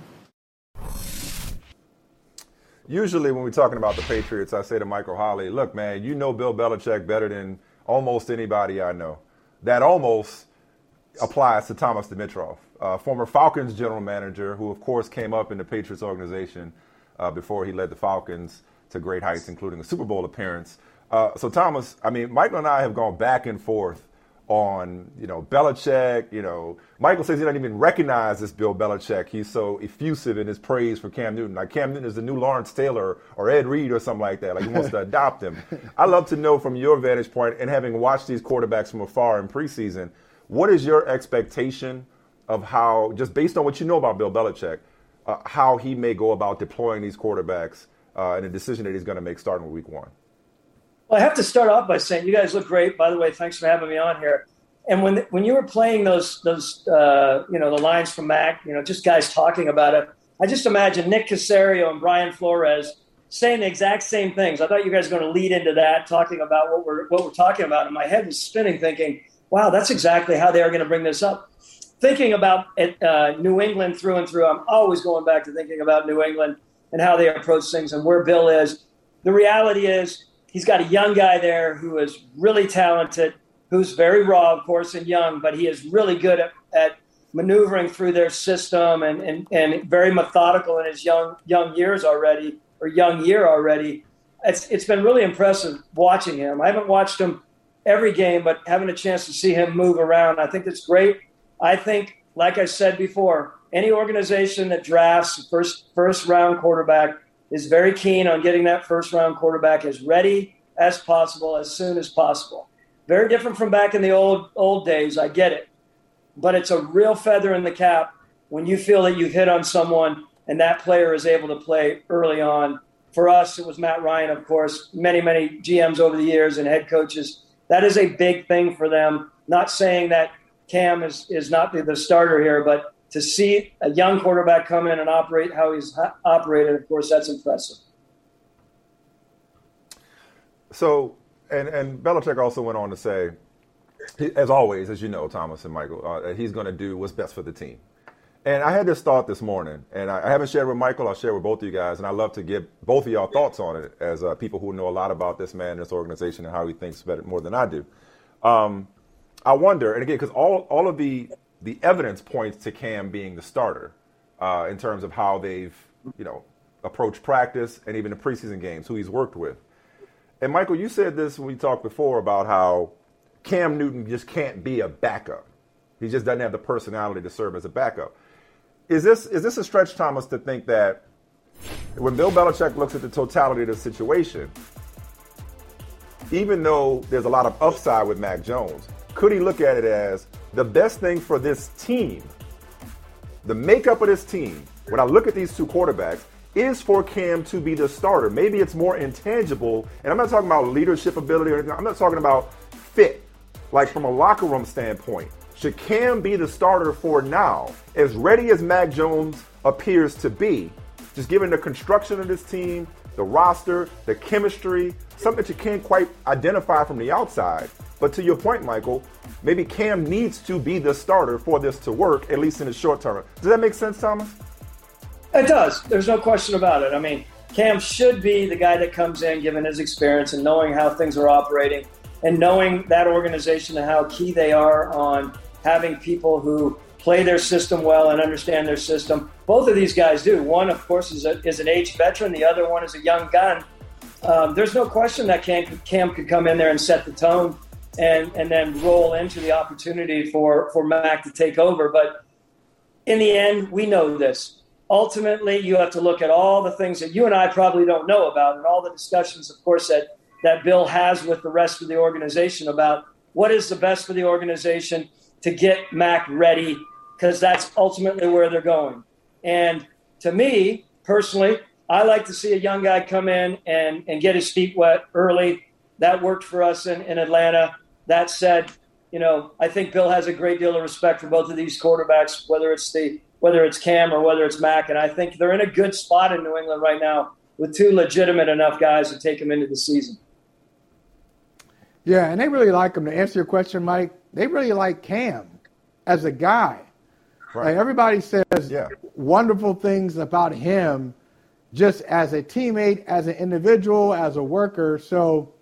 Usually, when we're talking about the Patriots, I say to Michael Holley, "Look, man, you know Bill Belichick better than almost anybody I know." That almost applies to Thomas Dimitroff, uh, former Falcons general manager, who of course came up in the Patriots organization uh, before he led the Falcons to great heights, including a Super Bowl appearance. Uh, so Thomas, I mean, Michael and I have gone back and forth on, you know, Belichick. You know, Michael says he doesn't even recognize this Bill Belichick. He's so effusive in his praise for Cam Newton. Like Cam Newton is the new Lawrence Taylor or Ed Reed or something like that. Like he wants to adopt him. [LAUGHS] I love to know from your vantage point and having watched these quarterbacks from afar in preseason, what is your expectation of how, just based on what you know about Bill Belichick, uh, how he may go about deploying these quarterbacks uh, in a decision that he's going to make starting with week one? Well, I have to start off by saying you guys look great. By the way, thanks for having me on here. And when when you were playing those those uh, you know the lines from Mac, you know just guys talking about it, I just imagine Nick Caserio and Brian Flores saying the exact same things. I thought you guys were going to lead into that, talking about what we're what we're talking about, and my head was spinning, thinking, "Wow, that's exactly how they are going to bring this up." Thinking about uh, New England through and through, I'm always going back to thinking about New England and how they approach things and where Bill is. The reality is he's got a young guy there who is really talented, who's very raw, of course, and young, but he is really good at, at maneuvering through their system and, and, and very methodical in his young young years already or young year already. It's, it's been really impressive watching him. I haven't watched him every game, but having a chance to see him move around, I think it's great. I think, like I said before, any organization that drafts first first round quarterback is very keen on getting that first round quarterback as ready as possible as soon as possible. Very different from back in the old old days. I get it, but it's a real feather in the cap when you feel that you've hit on someone and that player is able to play early on. For us, it was Matt Ryan, of course. Many many GMs over the years and head coaches. That is a big thing for them. Not saying that Cam is is not the, the starter here, but to see a young quarterback come in and operate how he's operated, of course, that's impressive. So, and and Belichick also went on to say, as always, as you know, Thomas and Michael, uh, he's going to do what's best for the team. And I had this thought this morning, and I, haven't shared with Michael. I'll share with both of you guys, and I love to get both of y'all thoughts on it as uh, people who know a lot about this man, this organization, and how he thinks better more than I do. Um, I wonder, and again, because all all of the the evidence points to Cam being the starter uh, in terms of how they've, you know, approached practice and even the preseason games, who he's worked with. And Michael, you said this when we talked before about how Cam Newton just can't be a backup. He just doesn't have the personality to serve as a backup. Is this is this a stretch, Thomas, to think that when Bill Belichick looks at the totality of the situation, even though there's a lot of upside with Mac Jones, could he look at it as the best thing for this team, the makeup of this team, when I look at these two quarterbacks, is for Cam to be the starter. Maybe it's more intangible, and I'm not talking about leadership ability or anything. I'm not talking about fit, like from a locker room standpoint. Should Cam be the starter for now, as ready as Mac Jones appears to be, just given the construction of this team, the roster, the chemistry, something that you can't quite identify from the outside? But to your point, Michael, maybe Cam needs to be the starter for this to work, at least in the short term. Does that make sense, Thomas? It does. There's no question about it. I mean, Cam should be the guy that comes in, given his experience and knowing how things are operating, and knowing that organization and how key they are on having people who play their system well and understand their system. Both of these guys do. One, of course, is, a, is an age veteran. The other one is a young gun. Um, there's no question that Cam, Cam could come in there and set the tone and and then roll into the opportunity for for Mac to take over. But in the end, we know this. Ultimately, you have to look at all the things that you and I probably don't know about, and all the discussions, of course, that that Bill has with the rest of the organization about what is the best for the organization to get Mac ready, because that's ultimately where they're going. And to me personally, I like to see a young guy come in and, and get his feet wet early. That worked for us in, in Atlanta. That said, you know, I think Bill has a great deal of respect for both of these quarterbacks, whether it's the whether it's Cam or whether it's Mac, and I think they're in a good spot in New England right now with two legitimate enough guys to take them into the season. Yeah, and they really like him. To answer your question, Mike, they really like Cam as a guy. Right. Like everybody says Yeah. wonderful things about him just as a teammate, as an individual, as a worker. So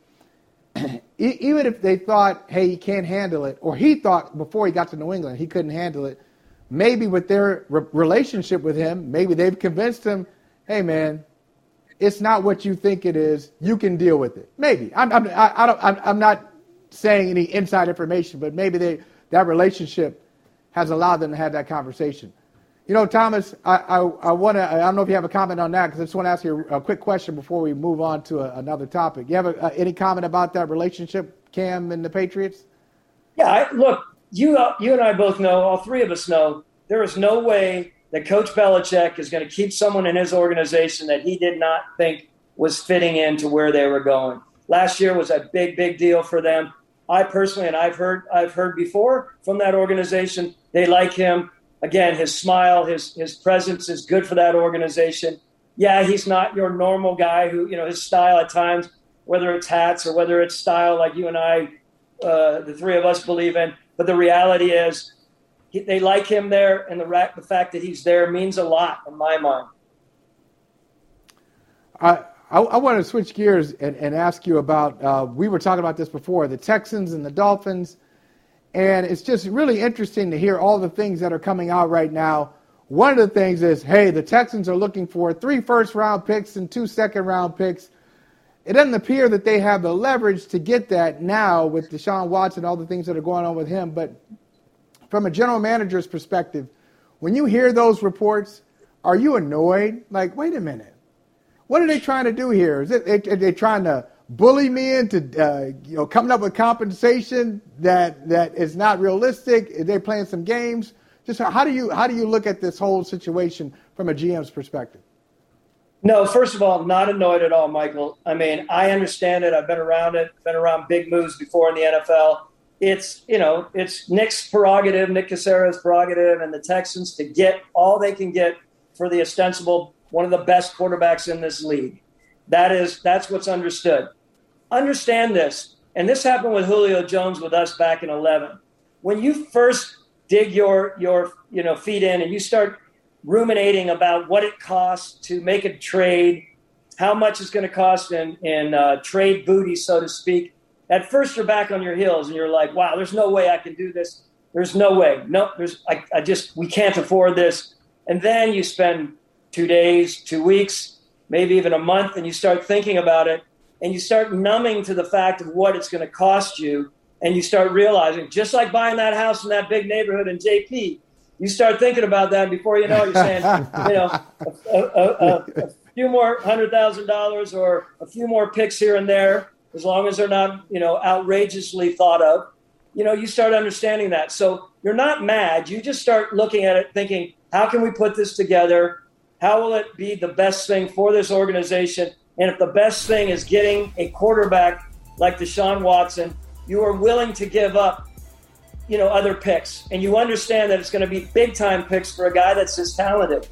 [CLEARS THROAT] even if they thought, hey, he can't handle it, or he thought before he got to New England he couldn't handle it, maybe with their re- relationship with him, maybe they've convinced him, hey, man, it's not what you think it is. You can deal with it. Maybe. I'm, I'm, I, I don't, I'm, I'm not saying any inside information, but maybe they, that relationship has allowed them to have that conversation. You know, Thomas, I, I, I want to, I don't know if you have a comment on that because I just want to ask you a, a quick question before we move on to a, another topic. You have a, uh, any comment about that relationship, Cam and the Patriots? Yeah, I, look, you you and I both know, all three of us know, there is no way that Coach Belichick is going to keep someone in his organization that he did not think was fitting into where they were going. Last year was a big, big deal for them. I personally, and I've heard, I've heard before from that organization, they like him. Again, his smile, his his presence is good for that organization. Yeah, he's not your normal guy who, you know, his style at times, whether it's hats or whether it's style like you and I, uh, the three of us believe in. But the reality is, he, they like him there, and the, the fact that he's there means a lot in my mind. I, I, I want to switch gears and, and ask you about. Uh, we were talking about this before the Texans and the Dolphins, and it's just really interesting to hear all the things that are coming out right now. One of the things is, hey, the Texans are looking for three first round picks and two second round picks. It doesn't appear that they have the leverage to get that now with Deshaun Watson, all the things that are going on with him. But from a general manager's perspective, when you hear those reports, are you annoyed? Like, wait a minute. What are they trying to do here? Is it are they trying to bully me into uh, you know coming up with compensation that that is not realistic? Are they playing some games? Just how do you how do you look at this whole situation from a GM's perspective? No, first of all, not annoyed at all, Michael. I mean, I understand it. I've been around it, been around big moves before in the NFL. It's, you know, it's Nick's prerogative, Nick Caserio's prerogative, and the Texans to get all they can get for the ostensible one of the best quarterbacks in this league. That is, that's what's understood. Understand this, and this happened with Julio Jones with us back in 11. When you first dig your your you know feet in and you start ruminating about what it costs to make a trade, how much it's going to cost in, in uh, trade booty, so to speak. At first, you're back on your heels and you're like, wow, there's no way I can do this. There's no way. No, there's, I, I just, we can't afford this. And then you spend two days, two weeks, maybe even a month, and you start thinking about it and you start numbing to the fact of what it's going to cost you. And you start realizing, just like buying that house in that big neighborhood in JP, you start thinking about that. And before you know it, you're saying, [LAUGHS] you know, a, a, a, a few more hundred thousand dollars or a few more picks here and there, as long as they're not, you know, outrageously thought of. You know, you start understanding that. So you're not mad. You just start looking at it, thinking, how can we put this together? How will it be the best thing for this organization? And if the best thing is getting a quarterback like Deshaun Watson, you are willing to give up you know other picks and you understand that it's going to be big time picks for a guy that's this talented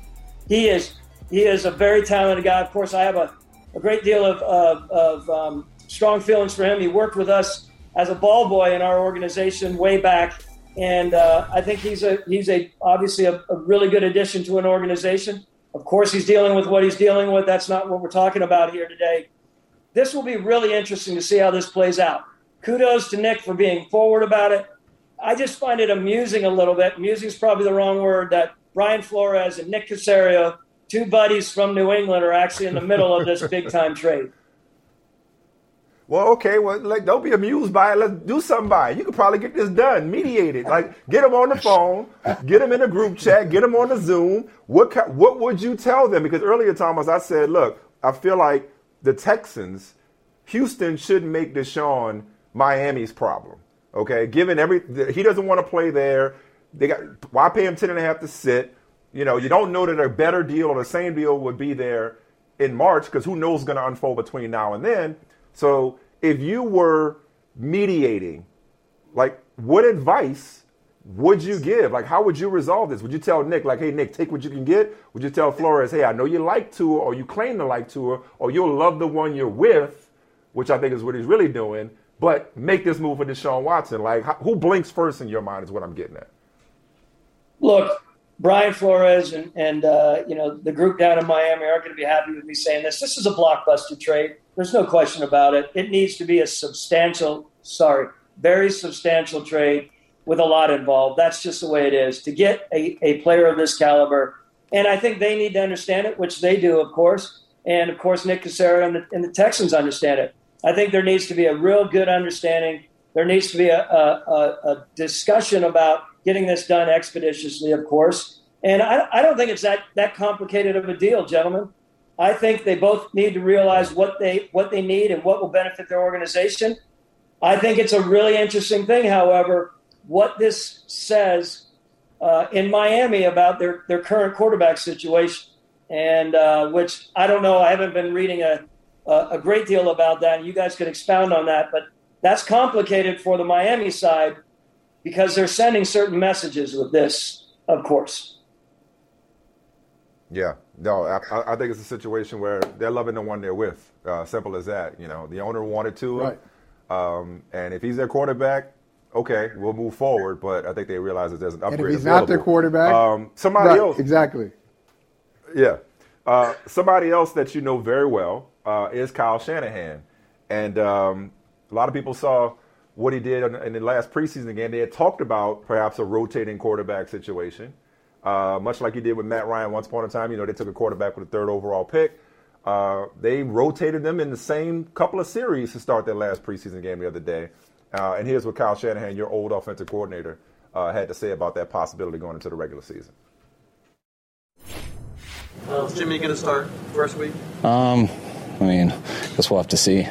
he is he is a very talented guy of course i have a, a great deal of, of, of um, strong feelings for him he worked with us as a ball boy in our organization way back and uh, i think he's a he's a obviously a, a really good addition to an organization of course he's dealing with what he's dealing with that's not what we're talking about here today this will be really interesting to see how this plays out kudos to nick for being forward about it I just find it amusing a little bit. Amusing is probably the wrong word. That Brian Flores and Nick Caserio, two buddies from New England, are actually in the middle of this [LAUGHS] big time trade. Well, okay. Well, like, don't be amused by it. Let's do something by it. You could probably get this done, mediate it. Like, get them on the phone, get them in a group chat, get them on the Zoom. What what would you tell them? Because earlier, Thomas, I said, look, I feel like the Texans, Houston shouldn't make Deshaun Miami's problem. Okay, given every he doesn't want to play there. They got why pay him ten and a half to sit? You know, you don't know that a better deal or the same deal would be there. in March because who knows going to unfold between now and then. So if you were mediating, like what advice would you give? Like how would you resolve this? Would you tell Nick like, hey Nick, take what you can get? Would you tell Flores, hey, I know you like Tua or you claim to like Tua or you'll love the one you're with, which I think is what he's really doing, but make this move for Deshaun Watson. Like how, who blinks first in your mind is what I'm getting at. Look, Brian Flores and, and uh, you know the group down in Miami aren't going to be happy with me saying this. This is a blockbuster trade. There's no question about it. It needs to be a substantial, sorry, very substantial trade with a lot involved. That's just the way it is to get a, a player of this caliber. And I think they need to understand it, which they do, of course. And of course, Nick Caserio and the, and the Texans understand it. I think there needs to be a real good understanding. There needs to be a, a, a discussion about getting this done expeditiously, of course. And I, I don't think it's that, that complicated of a deal, gentlemen. I think they both need to realize what they what they need and what will benefit their organization. I think it's a really interesting thing, however, what this says uh, in Miami about their, their current quarterback situation, and uh, which I don't know. I haven't been reading a, a great deal about that. You guys could expound on that, but that's complicated for the Miami side because they're sending certain messages with this, of course. Yeah, no, I, I think it's a situation where they're loving the one they're with. Uh, simple as that. You know, the owner wanted to, Right. um, and if he's their quarterback, okay, we'll move forward. But I think they realize that there's an And upgrade. if he's not their quarterback, um, somebody Right, else, exactly. yeah, uh, somebody else that you know very well uh, is Kyle Shanahan, and um, a lot of people saw what he did in, in the last preseason game. They had talked about perhaps a rotating quarterback situation, uh, much like he did with Matt Ryan once upon a time. You know, they took a quarterback with a third overall pick. Uh, they rotated them in the same couple of series to start their last preseason game the other day. Uh, and here's what Kyle Shanahan, your old offensive coordinator, uh, had to say about that possibility going into the regular season. Is Jimmy going to start first week? Um, I mean, I guess we'll have to see.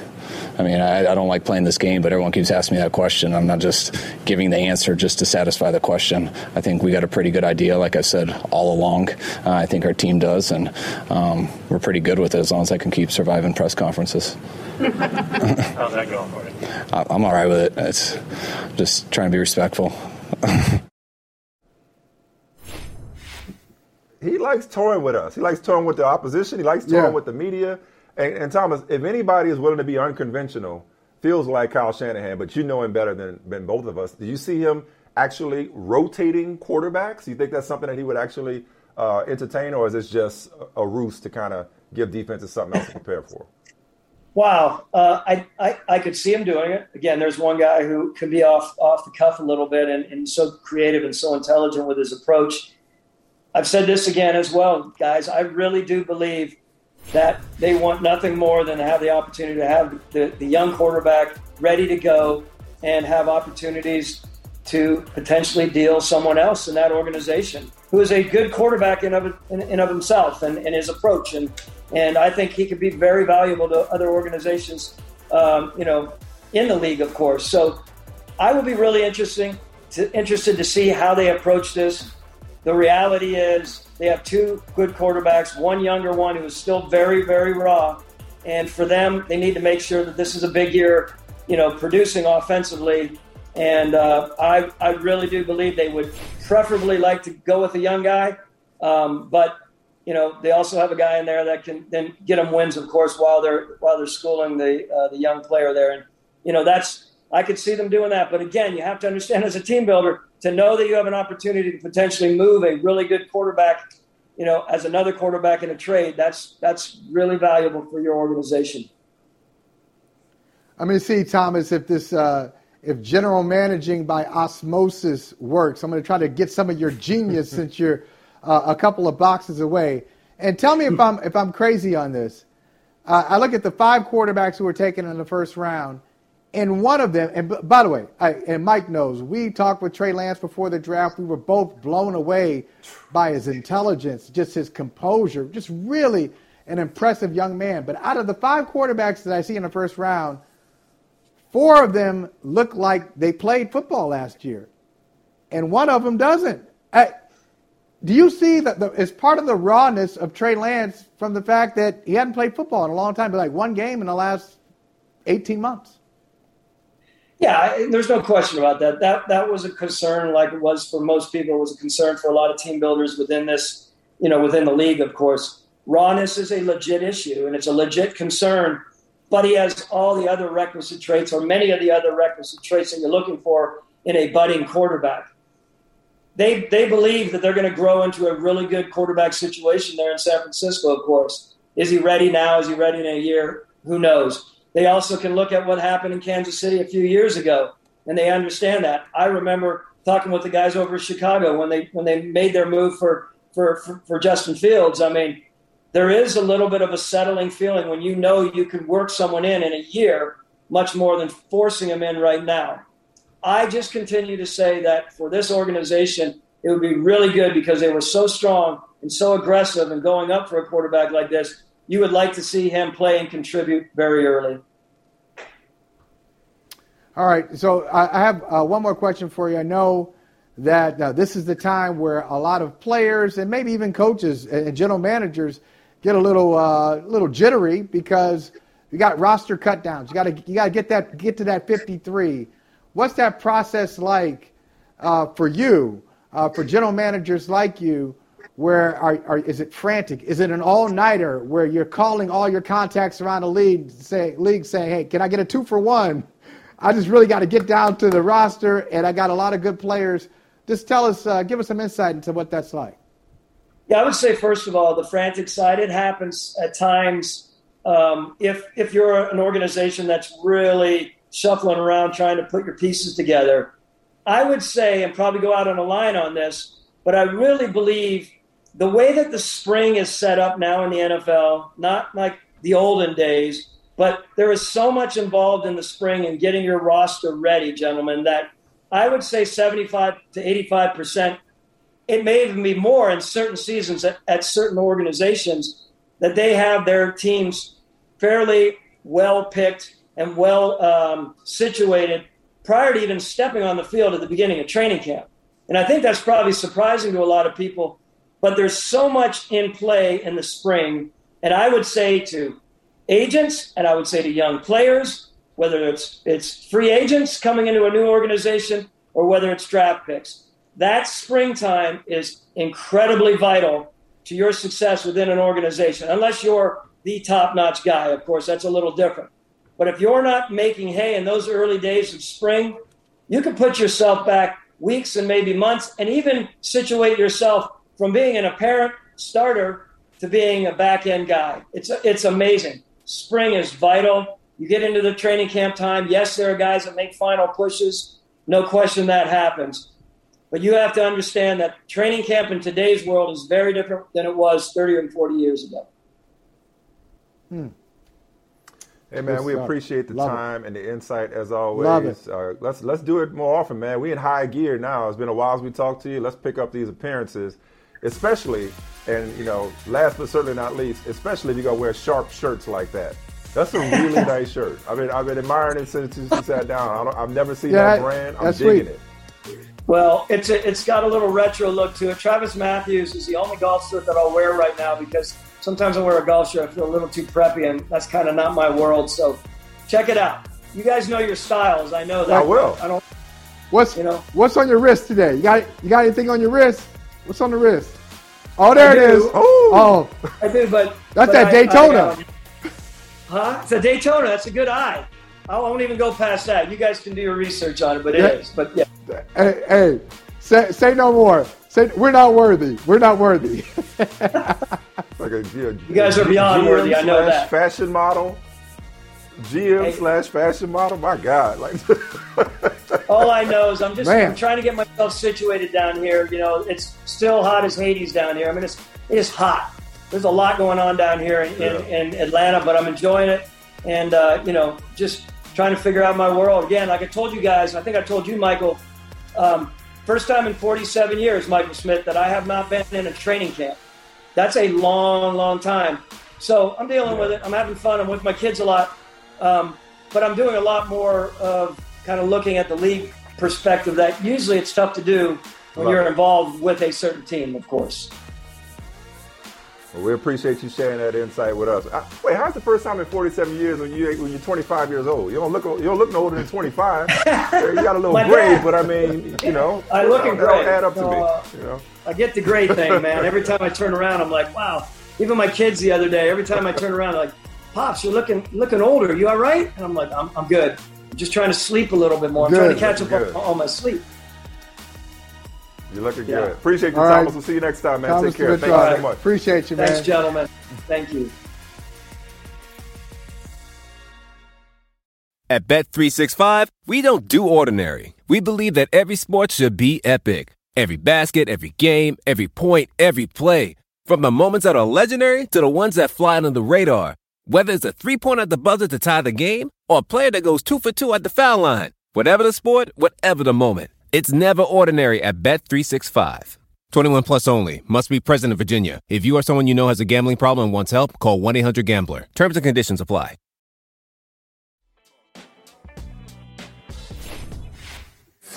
I mean, I, I don't like playing this game, but everyone keeps asking me that question. I'm not just giving the answer just to satisfy the question. I think we got a pretty good idea, like I said all along. Uh, I think our team does, and um, we're pretty good with it as long as I can keep surviving press conferences. [LAUGHS] How's that going for you? I, I'm all right with it. It's just trying to be respectful. [LAUGHS] he likes touring with us. He likes touring with the opposition. He likes touring Yeah. with the media. And, and Thomas, if anybody is willing to be unconventional, feels like Kyle Shanahan, but you know him better than, than both of us. Do you see him actually rotating quarterbacks? Do you think that's something that he would actually uh, entertain, or is this just a, a ruse to kind of give defenses something else to prepare for? Wow, uh, I, I I could see him doing it. Again, there's one guy who can be off off the cuff a little bit and, and so creative and so intelligent with his approach. I've said this again as well, guys. I really do believe that they want nothing more than to have the opportunity to have the, the young quarterback ready to go and have opportunities to potentially deal someone else in that organization who is a good quarterback in of, in, in of himself and, and his approach. And, and I think he could be very valuable to other organizations, um, you know, in the league, of course. So I will be really interesting to, interested to see how they approach this. The reality is they have two good quarterbacks, one younger one who is still very, very raw. And for them, they need to make sure that this is a big year, you know, producing offensively. And uh, I, I really do believe they would preferably like to go with a young guy. Um, but, you know, they also have a guy in there that can then get them wins, of course, while they're while they're schooling the uh, the young player there. And, you know, that's I could see them doing that. But again, you have to understand as a team builder to know that you have an opportunity to potentially move a really good quarterback, you know, as another quarterback in a trade. That's that's really valuable for your organization. I'm going to see, Thomas, if this, uh, if general managing by osmosis works, I'm going to try to get some of your genius [LAUGHS] since you're uh, a couple of boxes away. And tell me if I'm if I'm crazy on this. Uh, I look at the five quarterbacks who were taken in the first round, and one of them. And by the way, I, and Mike knows we talked with Trey Lance before the draft. We were both blown away by his intelligence, just his composure, just really an impressive young man. But out of the five quarterbacks that I see in the first round, Four of them look like they played football last year, and one of them doesn't. I, do you see that the, as part of the rawness of Trey Lance from the fact that he hadn't played football in a long time, but like one game in the last 18 months? Yeah, there's no question about that. That that was a concern, like it was for most people. It was a concern for a lot of team builders within this, you know, within the league. Of course, rawness is a legit issue and it's a legit concern. But he has all the other requisite traits, or many of the other requisite traits that you're looking for in a budding quarterback. They they believe that they're going to grow into a really good quarterback situation there in San Francisco. Of course, is he ready now? Is he ready in a year? Who knows? They also can look at what happened in Kansas City a few years ago, and they understand that. I remember talking with the guys over in Chicago when they when they made their move for for, for, for Justin Fields. I mean, there is a little bit of a settling feeling when you know you can work someone in in a year much more than forcing them in right now. I just continue to say that for this organization, it would be really good because they were so strong and so aggressive and going up for a quarterback like this. You would like to see him play and contribute very early. All right, so I have uh, one more question for you. I know that uh, this is the time where a lot of players and maybe even coaches and general managers get a little uh, little jittery because you got roster cut downs. You got to you got to get that get to that 53. What's that process like uh, for you, uh, for general managers like you? Where are, are is it frantic? Is it an all nighter where you're calling all your contacts around the league, say league saying, "Hey, can I get a two for one?" I just really got to get down to the roster, and I got a lot of good players. Just tell us, uh, give us some insight into what that's like. Yeah, I would say first of all, the frantic side. It happens at times um, if if you're an organization that's really shuffling around trying to put your pieces together. I would say, and probably go out on a line on this, but I really believe the way that the spring is set up now in the NFL, not like the olden days, but there is so much involved in the spring and getting your roster ready, gentlemen, that I would say 75 to 85%. It may even be more in certain seasons at, at certain organizations that they have their teams fairly well picked and well um, situated prior to even stepping on the field at the beginning of training camp. And I think that's probably surprising to a lot of people, but there's so much in play in the spring. And I would say to agents and I would say to young players, whether it's it's free agents coming into a new organization or whether it's draft picks. That springtime is incredibly vital to your success within an organization. Unless you're the top-notch guy, of course, that's a little different. But if you're not making hay in those early days of spring, you can put yourself back weeks and maybe months and even situate yourself from being an apparent starter to being a back end guy. It's, it's amazing. Spring is vital. You get into the training camp time. Yes, there are guys that make final pushes. No question that happens. But you have to understand that training camp in today's world is very different than it was 30 or 40 years ago. Hmm. Hey man, Good we stuff. appreciate the Love it. time and the insight as Love always. it. Uh, let's let's do it more often, man. We in high gear now. It's been a while since we talked to you. Let's pick up these appearances, especially and you know, last but certainly not least, especially if you gotta wear sharp shirts like that. That's a really [LAUGHS] nice shirt. I mean, I've been admiring it since you sat down. I don't, I've never seen Yeah, that brand. I'm digging sweet. it. Well, it's a, it's got a little retro look to it. TravisMathew is the only golf shirt that I'll wear right now because sometimes I wear a golf shirt I feel a little too preppy, and that's kind of not my world. So check it out. You guys know your styles. I know that. I will. I don't. What's You know. what's on your wrist today? You got you got anything on your wrist? What's on the wrist? Oh, there I it do. is. Oh, oh. I do, but That's but that I- Daytona. I, huh? It's a Daytona. That's a good eye. I won't even go past that. You guys can do your research on it, but it Yeah. is. But yeah. hey, hey, say say no more. Say we're not worthy. We're not worthy. [LAUGHS] Like a, yeah, You guys are beyond GM worthy, I know slash that. Fashion model. GM Hey. slash fashion model. My God, like [LAUGHS] All I know is I'm just I'm trying to get myself situated down here. You know, it's still hot as Hades down here. I mean, it's it is hot. There's a lot going on down here in, in, in Atlanta, but I'm enjoying it, and uh, you know, just trying to figure out my world again. Like I told you guys, I think I told you, Michael. Um, first time in 47 years, Michael Smith, that I have not been in a training camp. That's a long, long time. So I'm dealing with it. I'm having fun. I'm with my kids a lot. Um, but I'm doing a lot more of kind of looking at the league perspective that usually it's tough to do when Love you're it. involved with a certain team, of course. Well, we appreciate you sharing that insight with us. I, wait, how's the first time in 47 years when you when you're 25 years old? You don't look you don't look no older than 25. [LAUGHS] you got a little gray, but I mean, you know, [LAUGHS] I look in gray. add up to me. uh, You know, I get the gray thing, man. [LAUGHS] Every time I turn around, I'm like, wow. Even my kids the other day, every time I turn around, like, pops, you're looking looking older. You all right? And I'm like, I'm, I'm good. I'm just trying to sleep a little bit more. I'm trying to catch up Good. on, on my sleep. you're looking Yeah. good. Appreciate you, All Thomas. right. We'll see you next time, man. Thomas Take care. Dimitroff, Thank you so much. Appreciate you, man. Thanks, gentlemen. Thank you. At Bet365, we don't do ordinary. We believe that every sport should be epic. Every basket, every game, every point, every play. From the moments that are legendary to the ones that fly under the radar. Whether it's a three-pointer at the buzzer to tie the game or a player that goes two for two at the foul line. Whatever the sport, whatever the moment. It's never ordinary at Bet365. 21 plus only. Must be present in Virginia. If you or someone you know has a gambling problem and wants help, call 1-800-GAMBLER. Terms and conditions apply.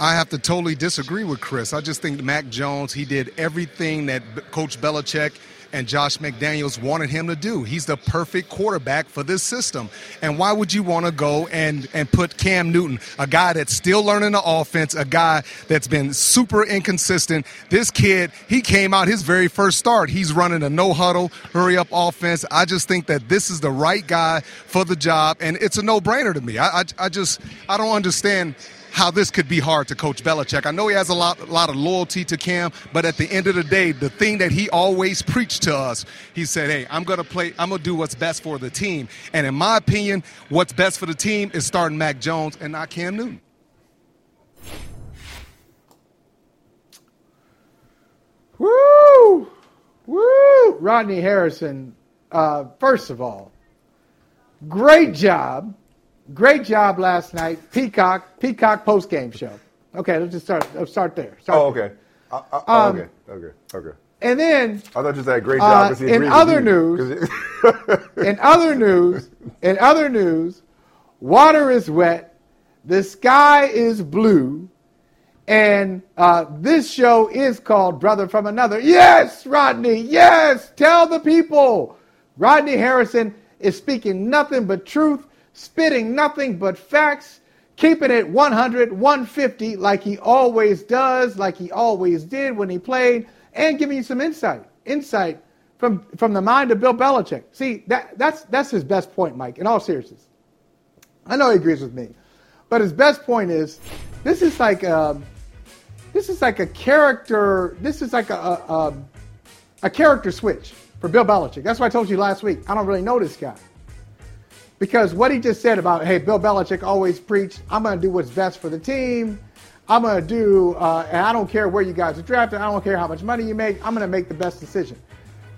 I have to totally disagree with Chris. I just think Mac Jones, he did everything that Coach Belichick and Josh McDaniels wanted him to do. He's the perfect quarterback for this system. And why would you want to go and, and put Cam Newton, a guy that's still learning the offense, a guy that's been super inconsistent? This kid, he came out his very first start. He's running a no huddle, hurry up offense. I just think that this is the right guy for the job. And it's a no brainer to me. I, I, I just, I don't understand how this could be hard to Coach Belichick. I know he has a lot, a lot of loyalty to Cam, but at the end of the day, the thing that he always preached to us, he said, "Hey, I'm to play. I'm to do what's best for the team." And in my opinion, what's best for the team is starting Mac Jones and not Cam Newton. Woo! Woo! Rodney Harrison, uh, first of all, great job. Great job last night. Peacock, Peacock post game show. Okay, let's just start. Let's start there. Start Oh, okay. Uh, uh, oh, Um, okay. Okay. Okay. And then I thought you said great Uh, job he in other news- in other news, in other news, water is wet, the sky is blue, and uh, this show is called Brother from Another. Yes, Rodney, yes, tell the people. Rodney Harrison is speaking nothing but truth, spitting nothing but facts, keeping it 100, 150 like he always does, like he always did when he played, and giving you some insight. Insight from from the mind of Bill Belichick. See, that that's that's his best point, Mike. In all seriousness, I know he agrees with me, but his best point is this is like um, this is like a character. This is like a a, a a character switch for Bill Belichick. That's why I told you last week. I don't really know this guy because what he just said about hey, Bill Belichick always preached, I'm going to do what's best for the team. I'm going to do, uh, and I don't care where you guys are drafted. I don't care how much money you make. I'm going to make the best decision.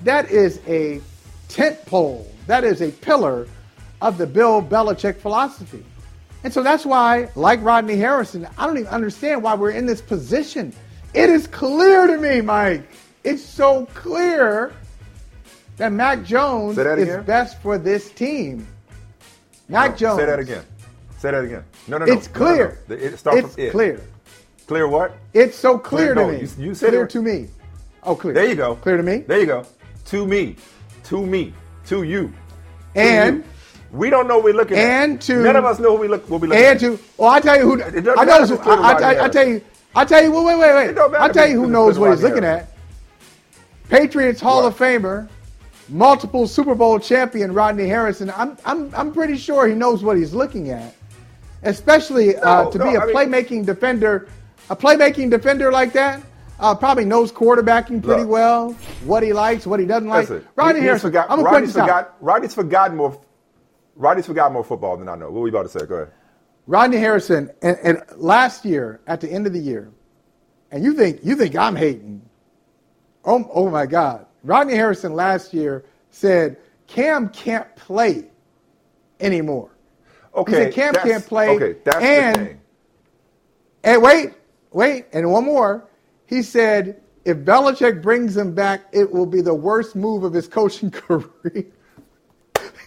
That is a tent pole. That is a pillar of the Bill Belichick philosophy. And so that's why, like Rodney Harrison, I don't even understand why we're in this position. It is clear to me, Mike. It's so clear that Mac Jones that is best for this team. Mac No, Jones. Say that again. Say that again. No, no, no. It's No, no, no. clear. It starts It's from it. clear. Clear what? It's so clear, Clear- to no, me. you- you said clear it- to me. Oh, clear. There you go. Clear to me. There you go. To me. To me. To you. To And- you. we don't know what we're looking at. and to- none of us know who we look what we looking And at. to well, I tell you who It I know. Who, if it's clear to I, I, Rodney I, tell you. I tell you. Wait, wait, wait, wait. I tell you who knows what he's looking at. Patriots Hall of Famer, multiple Super Bowl champion Rodney Harrison. I'm I'm I'm pretty sure he knows what he's looking at, especially uh, No, to no, be a I mean- playmaking defender. A playmaking defender like that. Uh, probably knows quarterbacking pretty Look. well, what he likes, what he doesn't like. Listen, Rodney he- Harrison. forgot- I'm point Rodney's forgot, Rodney's forgotten more. Rodney's forgotten more football than I know. What were you about to say? Go ahead. Rodney Harrison, and, and last year at the end of the year, and you think you think I'm hating? Oh, oh my God! Rodney Harrison last year said Cam can't play anymore. Okay, he said Cam can't play. okay, that's the and thing. and wait, wait, and one more. He said if Belichick brings him back, it will be the worst move of his coaching [LAUGHS] career.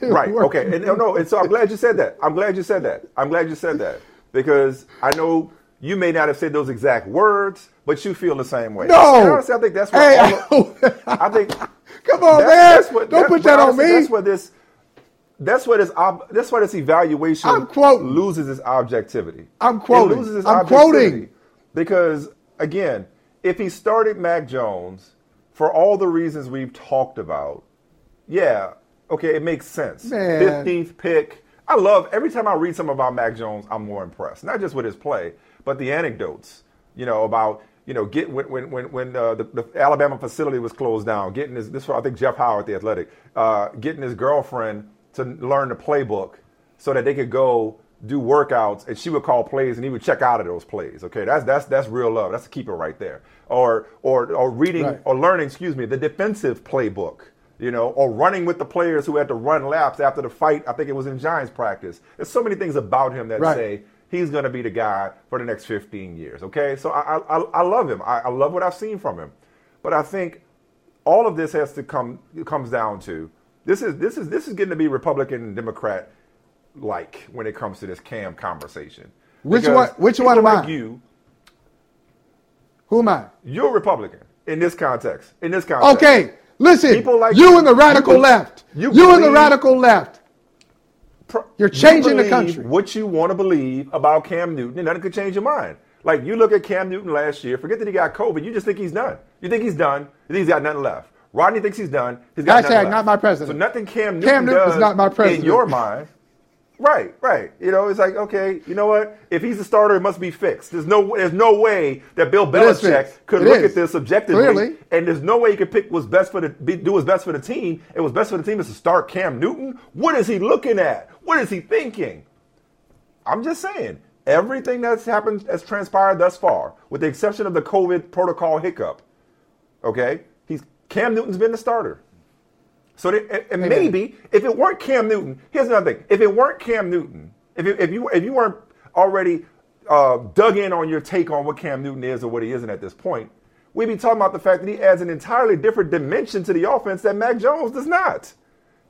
right. Okay. And, no, no. And so I'm glad you said that. I'm glad you said that. I'm glad you said that because I know you may not have said those exact words, but you feel the same way. No. And honestly, I think that's what. Hey, [LAUGHS] of- I think. Come on, man. that's what- Don't put that on me. That's what this. That's what this. That's why this evaluation I'm quoting. loses its objectivity. I'm quoting. It loses its I'm objectivity quoting. because again, if he started Mac Jones for all the reasons we've talked about, yeah, okay, it makes sense. Fifteenth pick. I love every time I read something about Mac Jones, I'm more impressed. Not just with his play, but the anecdotes. You know about you know get when when when, when uh, the, the Alabama facility was closed down, getting his this I think Jeff Howard, the athletic, uh, getting his girlfriend to learn the playbook so that they could go do workouts and she would call plays and he would check out of those plays. Okay, that's that's that's real love. That's a keeper right there. Or or or reading Right. or learning, excuse me, the defensive playbook. You know, or running with the players who had to run laps after the fight. I think it was in Giants practice. There's so many things about him that Right. say he's going to be the guy for the next 15 years. Okay, so I I, I love him. I, I love what I've seen from him, but I think all of this has to come comes down to this is this is this is getting to be Republican and Democrat like when it comes to this Cam conversation. Which Because one- which one am like I? You, Who am I? you're Republican in this context. In this context, Okay, listen. People like you and the radical bel- left. you You, and the radical left. You're changing you the country. What you want to believe about Cam Newton, and nothing could change your mind. Like you look at Cam Newton last year, forget that he got COVID. You just think he's done. You think he's done. You think he's got nothing left. Rodney thinks he's done. He's got Hashtag nothing left. not my president. So nothing Cam Newton, Cam Newton's does not my in president. your mind. Right, right. You know, it's like okay, you know what? If he's a starter, it must be fixed. There's no, there's no way that Bill Belichick could It look is. at this objectively, Clearly. and there's no way he could pick what's best for the be, do what's best for the team. And what's best for the team is to start Cam Newton. What is he looking at? What is he thinking? I'm just saying, everything that's happened, has transpired thus far, with the exception of the COVID protocol hiccup, okay, he's Cam Newton's been the starter. So, that, and, and maybe if it weren't Cam Newton, here's another thing: if it weren't Cam Newton, if it, if you if you weren't already uh, dug in on your take on what Cam Newton is or what he isn't at this point, we'd be talking about the fact that he adds an entirely different dimension to the offense that Mac Jones does not.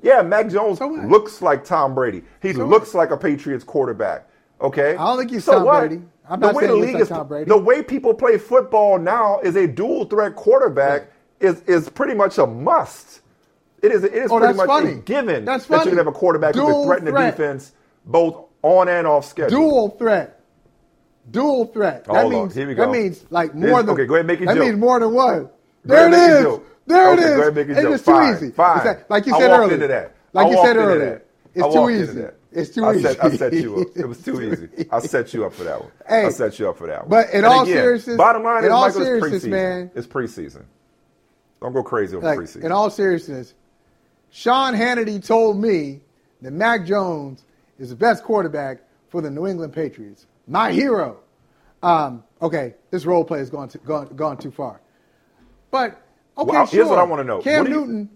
Yeah, Mac Jones looks like Tom Brady. He looks like a Patriots quarterback. Okay, I don't think he's so Tom what? Brady. I'm the not way the league like is Tom Brady. the way people play football now is a dual threat quarterback is is pretty much a must. It is it is Oh, pretty much funny. a given That's that you funny. can have a quarterback who Dual can threaten threat. the defense both on and off schedule. Dual threat. Dual threat. That on, means here we that means like This- more than okay, go ahead make your That joke. means more than one. Go There ahead it and make your is. There Okay, it go is. ahead and make It's joke. just too Fine, easy. fine. It's like, you I said earlier. into that. Like I you said earlier. It's too easy. It's too I easy. Set, I set you up. It was [LAUGHS] too easy. I set you up for that one. [LAUGHS] Hey, I set you up for that one. but in And all again, seriousness- bottom line in is all Michael, it's preseason. man. It's preseason. Don't go crazy over like, preseason. in all seriousness, Sean Hannity told me that Mac Jones is the best quarterback for the New England Patriots. My hero. Um, okay, this role play has gone too, gone, gone too far. But okay, Well, sure. here's what I wanna know. Cam What do you- Newton.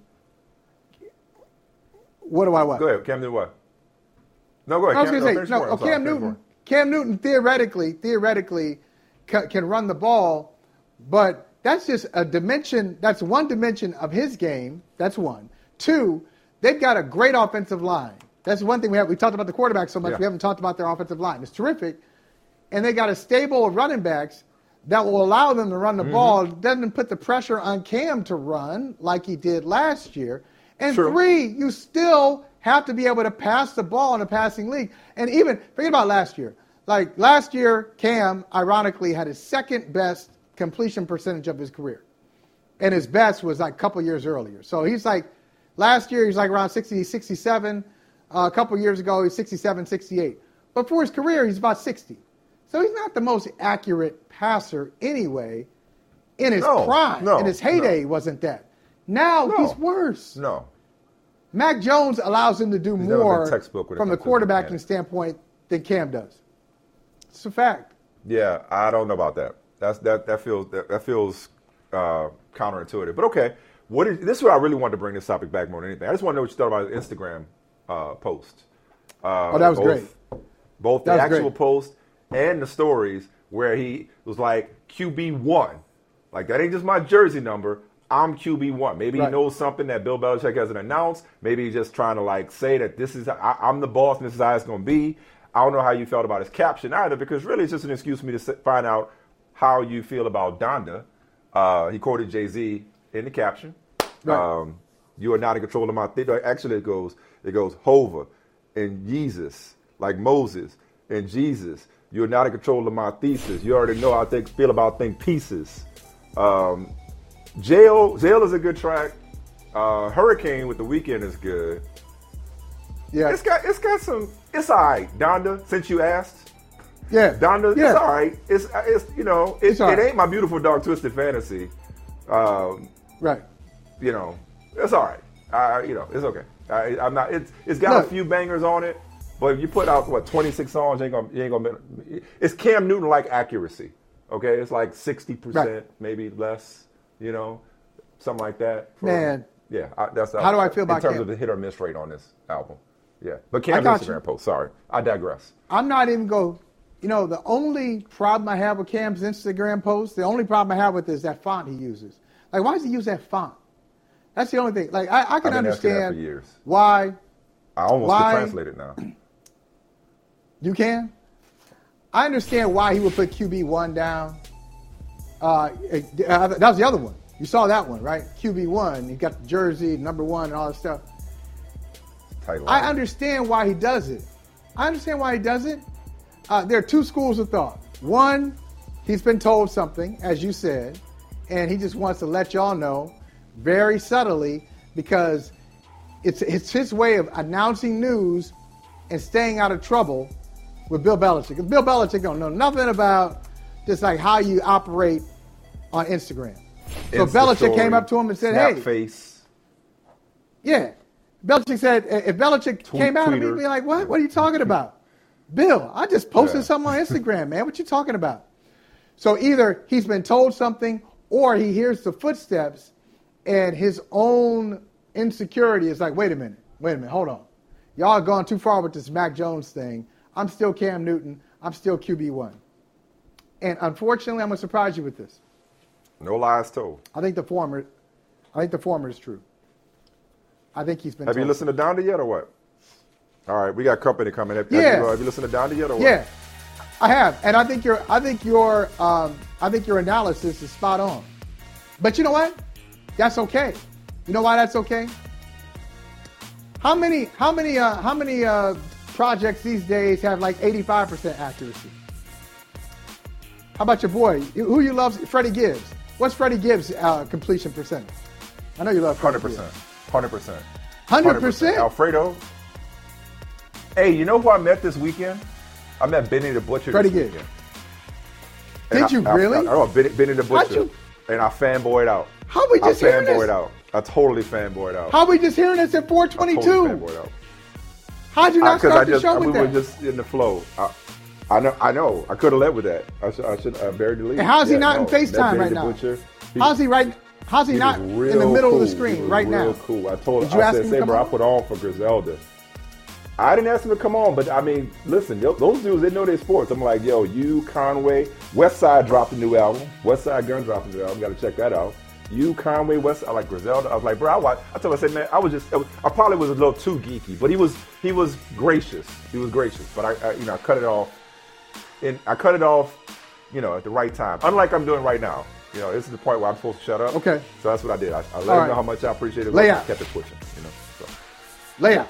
What do I what? Go ahead, Cam Newton. What? No, go ahead. I was Cam, going to say no. oh, Cam Newton. Cam Newton theoretically, theoretically, ca- can run the ball, but that's just a dimension. That's one dimension of his game. That's one. Two, they've got a great offensive line. That's one thing we have. We talked about the quarterback so much. Yeah. We haven't talked about their offensive line. It's terrific, and they got a stable of running backs that will allow them to run the Mm-hmm. ball. Doesn't put the pressure on Cam to run like he did last year. And True. three, you still have to be able to pass the ball in a passing league. And even forget about last year. Like last year, Cam ironically had his second best completion percentage of his career, and his best was like a couple years earlier. So he's like last year he's like around 60, 67. Uh, a couple years ago he's 67, 68. But for his career he's about 60. So he's not the most accurate passer anyway. In his No, prime, no, in his heyday, he wasn't that. Now No. he's worse. No. Mac Jones allows him to do He's more textbook from the comes to his quarterbacking standpoint than Cam does. It's a fact. Yeah, I don't know about that. That's that that feels that, that feels uh, counterintuitive. But okay, what is this? Is what I really wanted to bring this topic back more than anything. I just want to know what you thought about his Instagram uh, post. Uh, Oh, that was both, great. Both That the actual great. post and the stories where he was like QB one, like that ain't just my jersey number. I'm QB one. Maybe Right. he knows something that Bill Belichick hasn't announced. Maybe he's just trying to like say that this is I, I'm the boss and this is how it's going to be. I don't know how you felt about his caption either, because really it's just an excuse for me to find out how you feel about Donda. Uh, he quoted Jay Z in the caption. Right. Um, you are not in control of my thing. Actually, it goes it goes Hova and Jesus, like Moses and Jesus. You're not in control of my thesis. You already know how I think feel about think pieces. Um, Jail Jail is a good track. Uh, Hurricane with the Weeknd is good. Yeah, it's got it's got some. It's all right, Donda. Since you asked, yeah, Donda, Yeah. it's all right. It's it's you know it, It's it right. ain't my beautiful dark twisted fantasy. Um, right. You know, it's all right. I you know it's okay. I, I'm not. It's it's got Look. a few bangers on it, but if you put out what 26 songs, you ain't gonna you ain't gonna. It's Cam Newton like accuracy. Okay, it's like 60 percent, Right. maybe less. You know, something like that. for- Man. Yeah, I, that's How do I feel about in terms Cam? of the hit or miss rate on this album? Yeah, but Cam's Instagram you. post. Sorry, I digress. I'm not even go. You know, the only problem I have with Cam's Instagram post, the only problem I have with it is that font he uses. Like, why does he use that font? That's the only thing. Like, I, I can I've been asking that understand for years. why I almost Why- translate it now. you can. I understand why he would put QB one down. Uh, that was the other one. You saw that one, right? QB one. He got the jersey, number one, and all that stuff. Tight I understand why he does it. I understand why he does it. Uh, there are two schools of thought. One, he's been told something, as you said, and he just wants to let y'all know very subtly because it's it's his way of announcing news and staying out of trouble with Bill Belichick. 'Cause Bill Belichick don't know nothing about just like how you operate on Instagram. So Insta Belichick story, came up to him and said, "Hey, face. yeah. Belichick said, if Belichick came out and tweeter. he'd be like, what? What are you talking [LAUGHS] about? Bill, I just posted Yeah. something on [LAUGHS] Instagram, man. What you talking about? So either he's been told something or he hears the footsteps and his own insecurity is like, wait a minute, wait a minute, hold on. Y'all have gone too far with this Mac Jones thing. I'm still Cam Newton. I'm still QB1. And unfortunately, I'm going to surprise you with this. No lies told. I think the former, I think the former is true. I think he's been Have you listened to Donda yet or what? All right, we got company coming. Have, Yeah. have, you, uh, have you listened to Donda yet or what? Yeah, I have, and I think your I think your um, I think your analysis is spot on. But you know what? That's okay. You know why that's okay? How many how many uh, how many uh, projects these days have like 85% accuracy? How about your boy? Who you love? Freddie Gibbs. What's Freddie Gibbs' uh, completion percentage? I know you love Freddie Hundred Gibbs. percent. Hundred percent. 100%? Alfredo. Hey, you know who I met this weekend? I met Benny the Butcher. Freddie Gibbs. Did And you I, really? I, I, oh, Benny, Benny the Butcher. you- And I fanboyed out. How we just I hearing fanboyed out. I totally fanboyed out. How we just hearing this at I 422? totally fanboyed out. How'd you not Because start I the just, show we with were that? just in the flow. I, I know, I know. I could have led with that. I should, I should, I buried the lead. And how's he Yeah, not in no, met FaceTime right now? Butcher. He- how's he right? How's he, he not in the middle of the screen right real now? cool. I told Did you I ask said, him to say, come bro, I put on for Griselda. I didn't ask him to come on, but I mean, listen, yo, those dudes, they know their sports. I'm like, yo, you, Conway, West Side dropped a new album. Westside Gunn dropped a new album. Got to check that out. You, Conway, West, I like Griselda. I was like, bro, I watch. I told him, I said, man, I was just, I probably was a little too geeky, but he was, he was gracious. He was gracious, but I, I you know, I cut it off. And I cut it off, you know, at the right time. Unlike I'm doing right now. You know, this is the point where I'm supposed to shut up. Okay. So that's what I did. I, I let All him right. know how much I appreciate it. Lay out. kept it pushing. You know. So. Layout.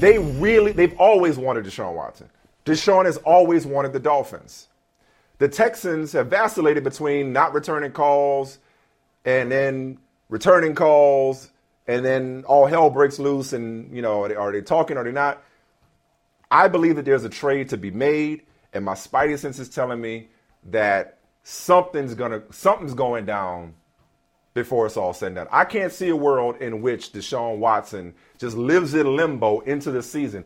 They really, they've always wanted Deshaun Watson. Deshaun has always wanted the Dolphins. The Texans have vacillated between not returning calls and then returning calls, and then all hell breaks loose. And, you know, are they, are they talking? Are they not? I believe that there's a trade to be made, and my spidey sense is telling me that something's gonna something's going down before it's all said and done. I can't see a world in which Deshaun Watson just lives in limbo into the season.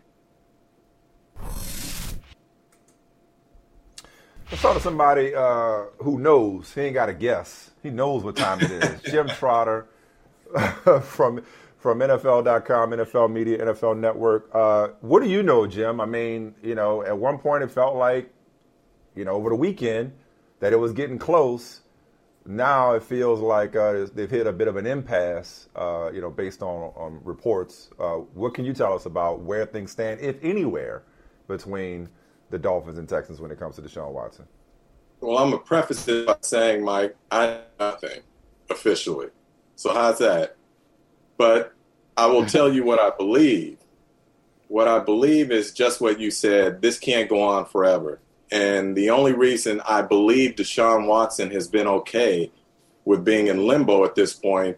Let's talk to somebody uh, who knows. He ain't got to guess. He knows what time it is. [LAUGHS] Jim Trotter [LAUGHS] from from NFL.com, NFL Media, NFL Network. Uh, what do you know, Jim? I mean, you know, at one point it felt like, you know, over the weekend that it was getting close. Now it feels like uh, they've hit a bit of an impasse, uh, you know, based on, on reports. Uh, what can you tell us about where things stand, if anywhere, between the Dolphins and Texans when it comes to Deshaun Watson? Well, I'm gonna preface it by saying, Mike, I nothing officially. So how's that? But I will tell you what I believe. What I believe is just what you said. This can't go on forever. And the only reason I believe Deshaun Watson has been okay with being in limbo at this point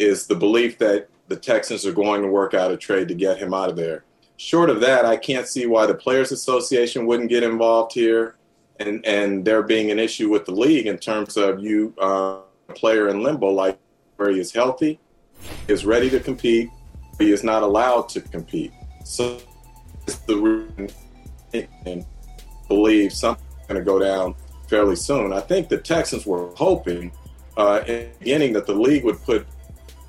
is the belief that the Texans are going to work out a trade to get him out of there. Short of that, I can't see why the Players Association wouldn't get involved here and, and there being an issue with the league in terms of you, uh, player in limbo, like where he is healthy, is ready to compete, he is not allowed to compete. So it's the reason believe something's going to go down fairly soon. I think the Texans were hoping uh, in the beginning that the league would put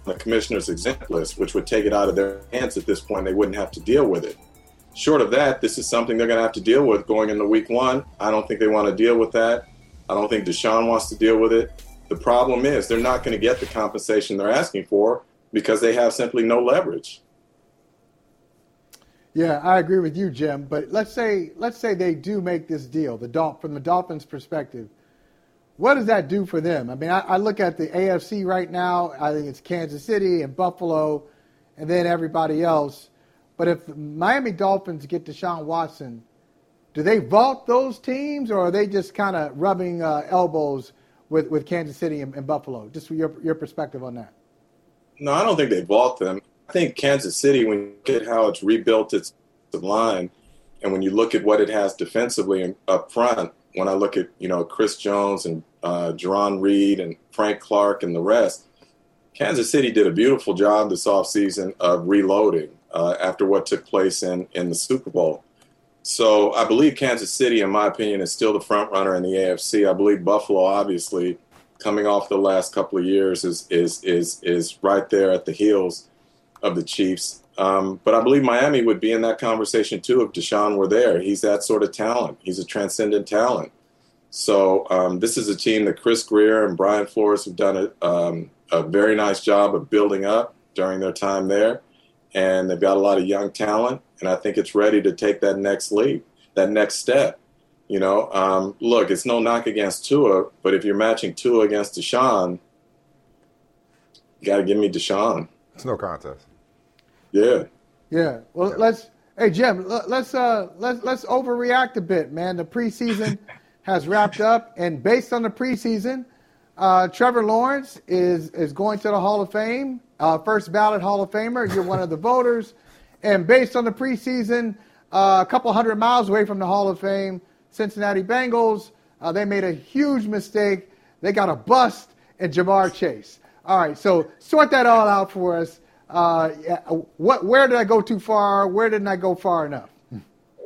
the commissioner's exempt list, which would take it out of their hands at this point. They wouldn't have to deal with it. Short of that, this is something they're going to have to deal with going into week one. I don't think they want to deal with that. I don't think Deshaun wants to deal with it. The problem is they're not going to get the compensation they're asking for because they have simply no leverage. Yeah, I agree with you, Jim. But let's say let's say they do make this deal. The from the Dolphins' perspective, what does that do for them? I mean, I, I, look at the AFC right now. I think it's Kansas City and Buffalo, and then everybody else. But if the Miami Dolphins get Deshaun Watson, do they vault those teams, or are they just kind of rubbing uh, elbows with, with Kansas City and, and Buffalo? Just your your perspective on that. No, I don't think they vault them. I think Kansas City, when you look at how it's rebuilt its line, and when you look at what it has defensively up front, when I look at you know Chris Jones and uh, Jarran Reed and Frank Clark and the rest, Kansas City did a beautiful job this offseason of reloading uh, after what took place in in the Super Bowl. So I believe Kansas City, in my opinion, is still the front runner in the AFC. I believe Buffalo, obviously, coming off the last couple of years, is is is is right there at the heels of the Chiefs. Um, but I believe Miami would be in that conversation too if Deshaun were there. He's that sort of talent. He's a transcendent talent. So um, this is a team that Chris Grier and Brian Flores have done a, um, a very nice job of building up during their time there, and they've got a lot of young talent. And I think it's ready to take that next leap, that next step. You know, um, look, it's no knock against Tua, but if you're matching Tua against Deshaun, you got to give me Deshaun. It's no contest. Yeah. Yeah. Well, yeah. let's. Hey Jim, let's uh let's let's overreact a bit, man. The preseason [LAUGHS] has wrapped up, and based on the preseason, uh, Trevor Lawrence is is going to the Hall of Fame, uh, first ballot Hall of Famer. You're one of the voters, and based on the preseason, uh, a couple hundred miles away from the Hall of Fame, Cincinnati Bengals, uh, they made a huge mistake. They got a bust in Ja'Marr Chase. All right, so sort that all out for us. Uh, what, where did I go too far? Where didn't I go far enough?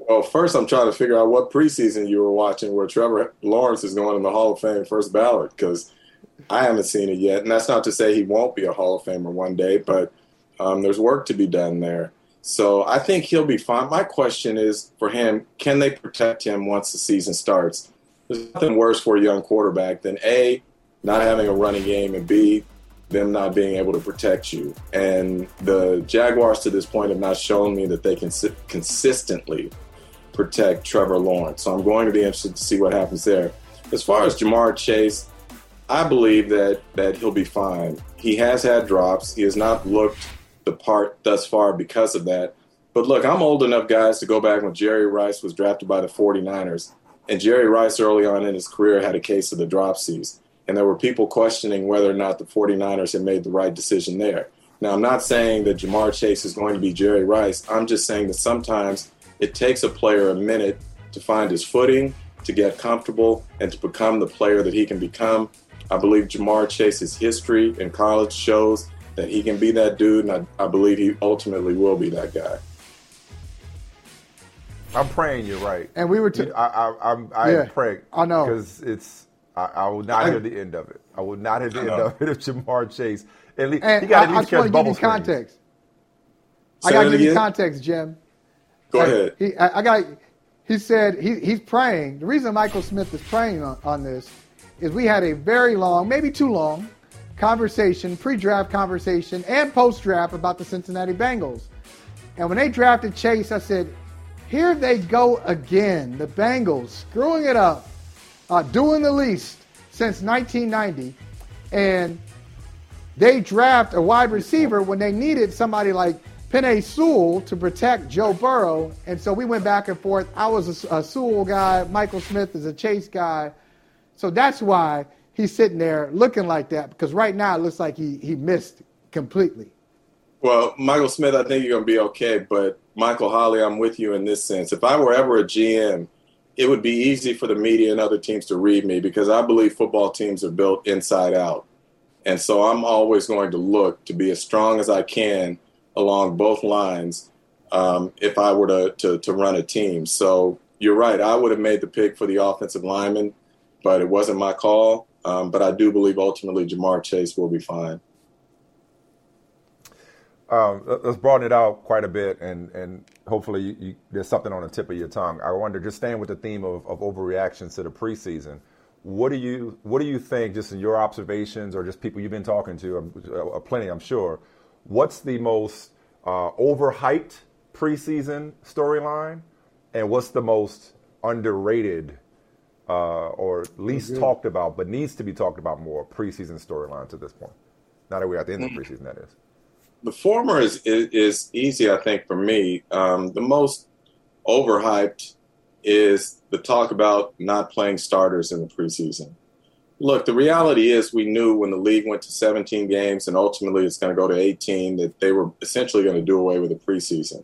Well, first, I'm trying to figure out what preseason you were watching where Trevor Lawrence is going in the Hall of Fame first ballot because I haven't seen it yet. And that's not to say he won't be a Hall of Famer one day, but um, there's work to be done there. So I think he'll be fine. My question is for him can they protect him once the season starts? There's nothing worse for a young quarterback than A, not having a running game, and B, them not being able to protect you. And the Jaguars to this point have not shown me that they can consistently protect Trevor Lawrence. So I'm going to be interested to see what happens there. As far as Ja'Marr Chase, I believe that that he'll be fine. He has had drops. He has not looked the part thus far because of that. But look, I'm old enough, guys, to go back when Jerry Rice was drafted by the 49ers. And Jerry Rice, early on in his career, had a case of the dropsies and there were people questioning whether or not the 49ers had made the right decision there. Now, I'm not saying that Ja'Marr Chase is going to be Jerry Rice. I'm just saying that sometimes it takes a player a minute to find his footing, to get comfortable, and to become the player that he can become. I believe Ja'Marr Chase's history in college shows that he can be that dude, and I, I believe he ultimately will be that guy. I'm praying you're right. And we were. T- I, I, I'm. I Yeah, pray. I know. because it's. I, I will not I- hear the end of it. I will not hear the I end know. of it if Ja'Marr Chase. At least, And he got I, at I just want catch to give bubble you context. I got to give you again? context, Jim. Go Like, ahead. He, I, I got. He said he, he's praying. The reason Michael Smith is praying on, on this is we had a very long, maybe too long, conversation, pre-draft conversation and post-draft about the Cincinnati Bengals. And when they drafted Chase, I said, "Here they go again. The Bengals screwing it up, uh, doing the least since 1990, and they draft a wide receiver when they needed somebody like Penei Sewell to protect Joe Burrow. And so we went back and forth. I was a, a Sewell guy. Michael Smith is a Chase guy. So that's why he's sitting there looking like that because right now it looks like he, he missed completely. Well, Michael Smith, I think you're going to be okay. But Michael Holley, I'm with you in this sense. If I were ever a GM, it would be easy for the media and other teams to read me because I believe football teams are built inside out. And so I'm always going to look to be as strong as I can along both lines um, if I were to, to, to run a team. So you're right. I would have made the pick for the offensive lineman, but it wasn't my call. Um, but I do believe ultimately Ja'Marr Chase will be fine. Um, let- let's broaden it out quite a bit, and and hopefully you, you, there's something on the tip of your tongue. I wonder, just staying with the theme of, of overreactions to the preseason, what do you what do you think, just in your observations or just people you've been talking to, um, uh, plenty, I'm sure. What's the most uh, overhyped preseason storyline, and what's the most underrated uh, or least talked about, but needs to be talked about more preseason storyline to this point? Now that we're at the end of the preseason, that is. The former is, is, is easy, I think, for me. Um, the most overhyped is the talk about not playing starters in the preseason. Look, the reality is we knew when the league went to 17 games and ultimately it's going to go to 18 that they were essentially going to do away with the preseason.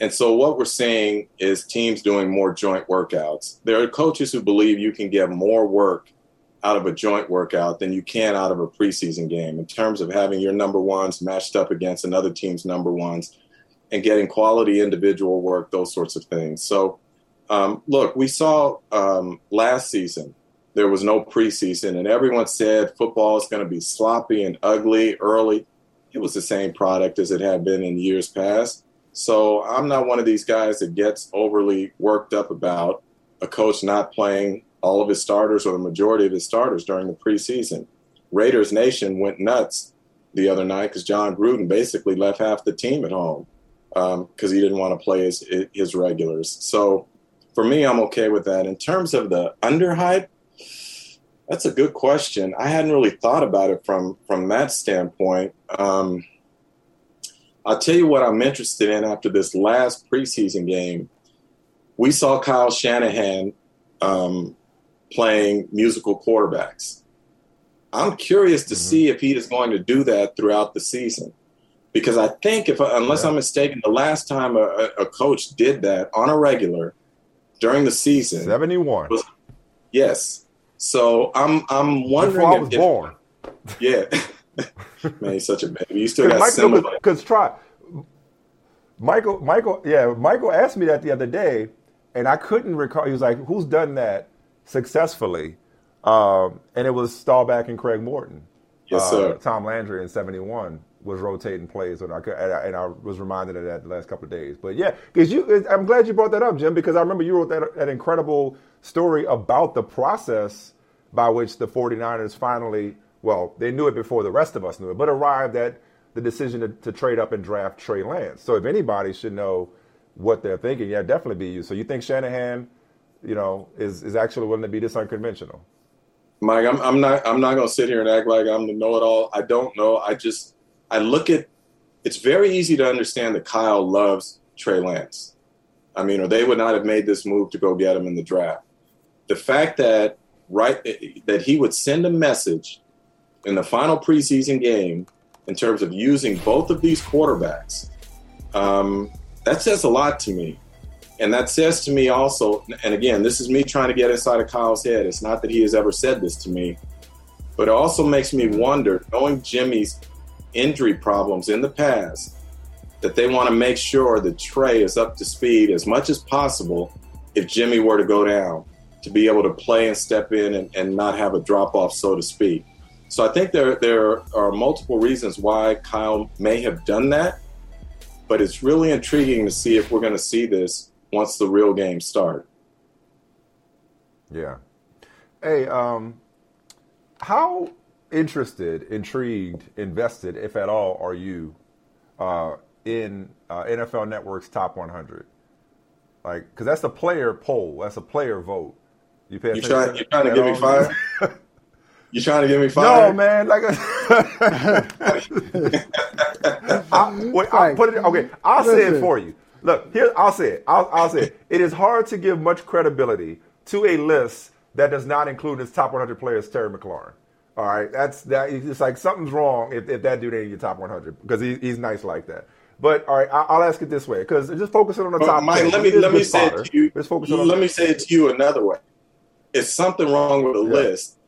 And so what we're seeing is teams doing more joint workouts. There are coaches who believe you can get more work out of a joint workout than you can out of a preseason game in terms of having your number ones matched up against another team's number ones and getting quality individual work, those sorts of things. So, um, look, we saw um, last season there was no preseason, and everyone said football is going to be sloppy and ugly early. It was the same product as it had been in years past. So, I'm not one of these guys that gets overly worked up about a coach not playing all of his starters or the majority of his starters during the preseason. Raiders Nation went nuts the other night because Jon Gruden basically left half the team at home because he didn't want to play his, his regulars. So for me, I'm okay with that. In terms of the underhype, that's a good question. I hadn't really thought about it from from that standpoint. Um, I'll tell you what I'm interested in after this last preseason game. We saw Kyle Shanahan um, playing musical quarterbacks. I'm curious to mm-hmm. see if he is going to do that throughout the season, because I think if unless I'm mistaken, the last time a, a coach did that on a regular during the season, seventy one. Yes. So I'm I'm wondering Before I was if- born. [LAUGHS] yeah. [LAUGHS] Man, he's such a baby. You still got Michael, because try Michael, Michael, yeah, Michael asked me that the other day, and I couldn't recall. He was like, "Who's done that successfully?" Um, and it was Staubach and Craig Morton. Yes, Uh. Tom Landry in '71 was rotating plays, and I, could, and I and I was reminded of that the last couple of days. But yeah, because you, I'm glad you brought that up, Jim, because I remember you wrote that, that incredible story about the process by which the 49ers finally, well, they knew it before the rest of us knew it, but arrived at the decision to, to trade up and draft Trey Lance. So if anybody should know what they're thinking, yeah, definitely be you. So you think Shanahan, you know, is is actually willing to be this unconventional? Mike, I'm, I'm not I'm not gonna sit here and act like I'm the know-it-all. I don't know. I just I look at it's very easy to understand that Kyle loves Trey Lance. I mean, or they would not have made this move to go get him in the draft. The fact that right that he would send a message in the final preseason game in terms of using both of these quarterbacks, um, that says a lot to me. And that says to me also, and again, this is me trying to get inside of Kyle's head. It's not that he has ever said this to me, but it also makes me wonder, knowing Jimmy's injury problems in the past, that they want to make sure that Trey is up to speed as much as possible if Jimmy were to go down to be able to play and step in and, and not have a drop off, so to speak. So I think there there are multiple reasons why Kyle may have done that, but it's really intriguing to see if we're going to see this once the real games start. Yeah. Hey, um, how interested, intrigued, invested, if at all, are you uh, in uh, NFL Network's top 100? Like, because that's a player poll, that's a player vote. You pay You attention trying to you trying to give me all? fired? You trying to give me fired? No, man. Like, [LAUGHS] [LAUGHS] I, wait, I'll put it. Okay, I'll say it for you. Look, here. I'll say it. I'll, I'll say it. It is hard to give much credibility to a list that does not include its top 100 players, Terry McLaurin. All right, that's that. It's like something's wrong if, if that dude ain't in your top 100 because he, he's nice like that. But all right, I, I'll ask it this way because just focusing on the top. Mike, let me let me say it to you. On Let me say it to you another way. It's something wrong with the Yeah. list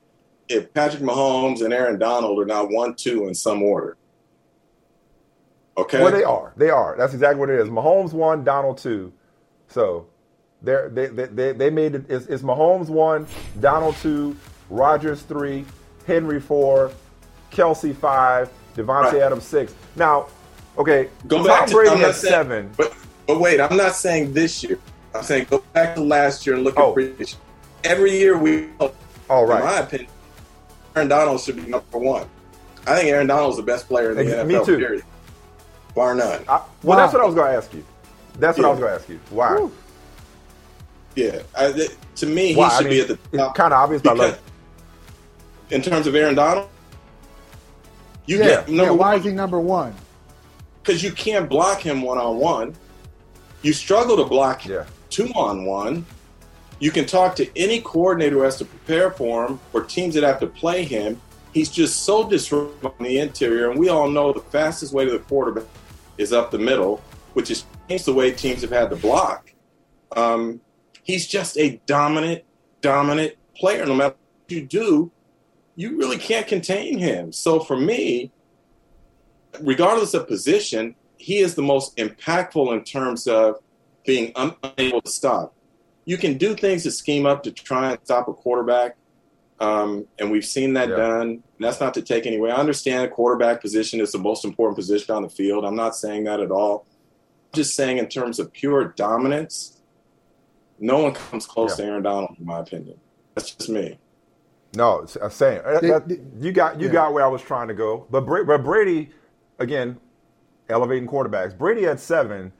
if Patrick Mahomes and Aaron Donald are not one, two in some order. Okay. Well, they are. They are. That's exactly what it is. Mahomes one, Donald two. So they they they they made it. It's, it's Mahomes one, Donald two, Rodgers three, Henry four, Kelce five, Davante Right. Adams six. Now, okay, Go Tom back to Brady I'm saying- seven. But but wait, I'm not saying this year. I'm saying go back to last year and look at oh. previous. Every year we, all right. in my opinion, Aaron Donald should be number one. I think Aaron Donald's the best player in the Ex- NFL. me too. Period, bar none. I, well, that's what I was going to ask you. That's what I was going to ask you. Why? Yeah, I, th- to me, he Why? I should be at the top. kinda obvious, but I because- love in terms of Aaron Donald, you yeah, get yeah. number Why one is he number one? because you can't block him one on one. You struggle to block two on one. You can talk to any coordinator who has to prepare for him or teams that have to play him. He's just so disruptive on the interior, and we all know the fastest way to the quarterback is up the middle, which has changed the way teams have had to block. Um, he's just a dominant, dominant player. No matter what you do, you really can't contain him. So for me, regardless of position, he is the most impactful in terms of being unable to stop. You can do things to scheme up to try and stop a quarterback, um, and we've seen that done. That's not to take any away. I understand quarterback position is the most important position on the field. I'm not saying that at all. I'm just saying in terms of pure dominance, no one comes close to Aaron Donald, in my opinion. That's just me. No, I'm saying that- that- you got you yeah. got where I was trying to go, but Bra- but Brady again elevating quarterbacks. Brady at seven,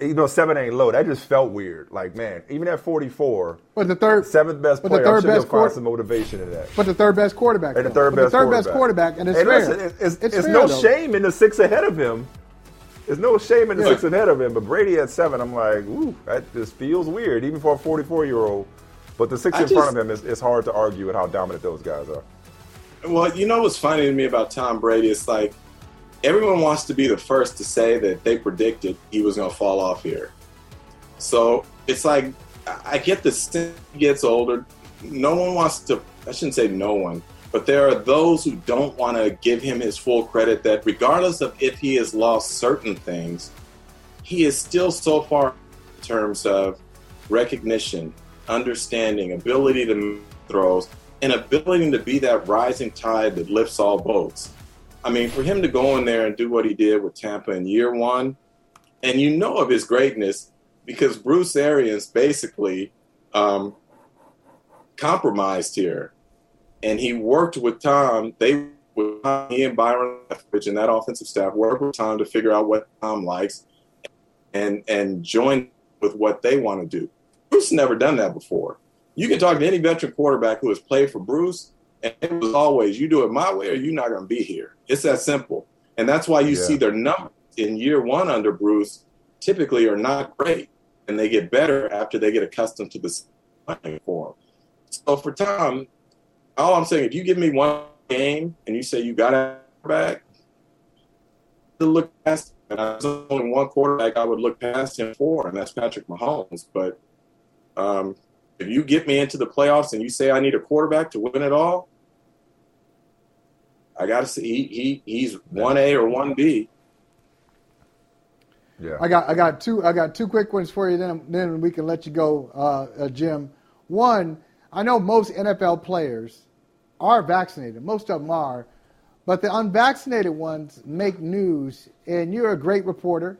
you know, seven ain't low. That just felt weird. Like man, even at 44, But the third, seventh best but the third I'm sure best he'll find some motivation in that. but the third best quarterback. And the third best the third quarterback. best quarterback, and it's And fair. listen, it's, it's, It's it's fair, no though. shame in the six ahead of him. There's no shame in the Yeah. six ahead of him. But Brady at seven, I'm like, ooh, that just feels weird, even for a 44 year old. But the six I in front of him, is it's hard to argue with how dominant those guys are. Well, you know what's funny to me about Tom Brady? It's like everyone wants to be the first to say that they predicted he was going to fall off here. So it's like I get the sense gets older. No one wants to. I shouldn't say no one, but there are those who don't want to give him his full credit. That regardless of if he has lost certain things, he is still so far in terms of recognition, understanding, ability to throws, and ability to be that rising tide that lifts all boats. I mean, for him to go in there and do what he did with Tampa in year one, and you know of his greatness because Bruce Arians basically um, compromised here, and he worked with Tom. They with he and Byron Leftwich and that offensive staff worked with Tom to figure out what Tom likes, and and join with what they want to do. Bruce never done that before. You can talk to any veteran quarterback who has played for Bruce, and it was always you do it my way or you're not going to be here. It's that simple, and that's why you Yeah. see their numbers in year one under Bruce typically are not great, and they get better after they get accustomed to the playing form. So for Tom, all I'm saying, if you give me one game and you say you got a quarterback, to look past, and I was only one quarterback I would look past him for, and that's Patrick Mahomes. But um, if you get me into the playoffs and you say I need a quarterback to win it all, I got to see. He, he he's one A or one B. Yeah. I got I got two I got two quick ones for you. Then then we can let you go, uh, uh, Jim. One, I know most NFL players are vaccinated. Most of them are, but the unvaccinated ones make news. And you're a great reporter.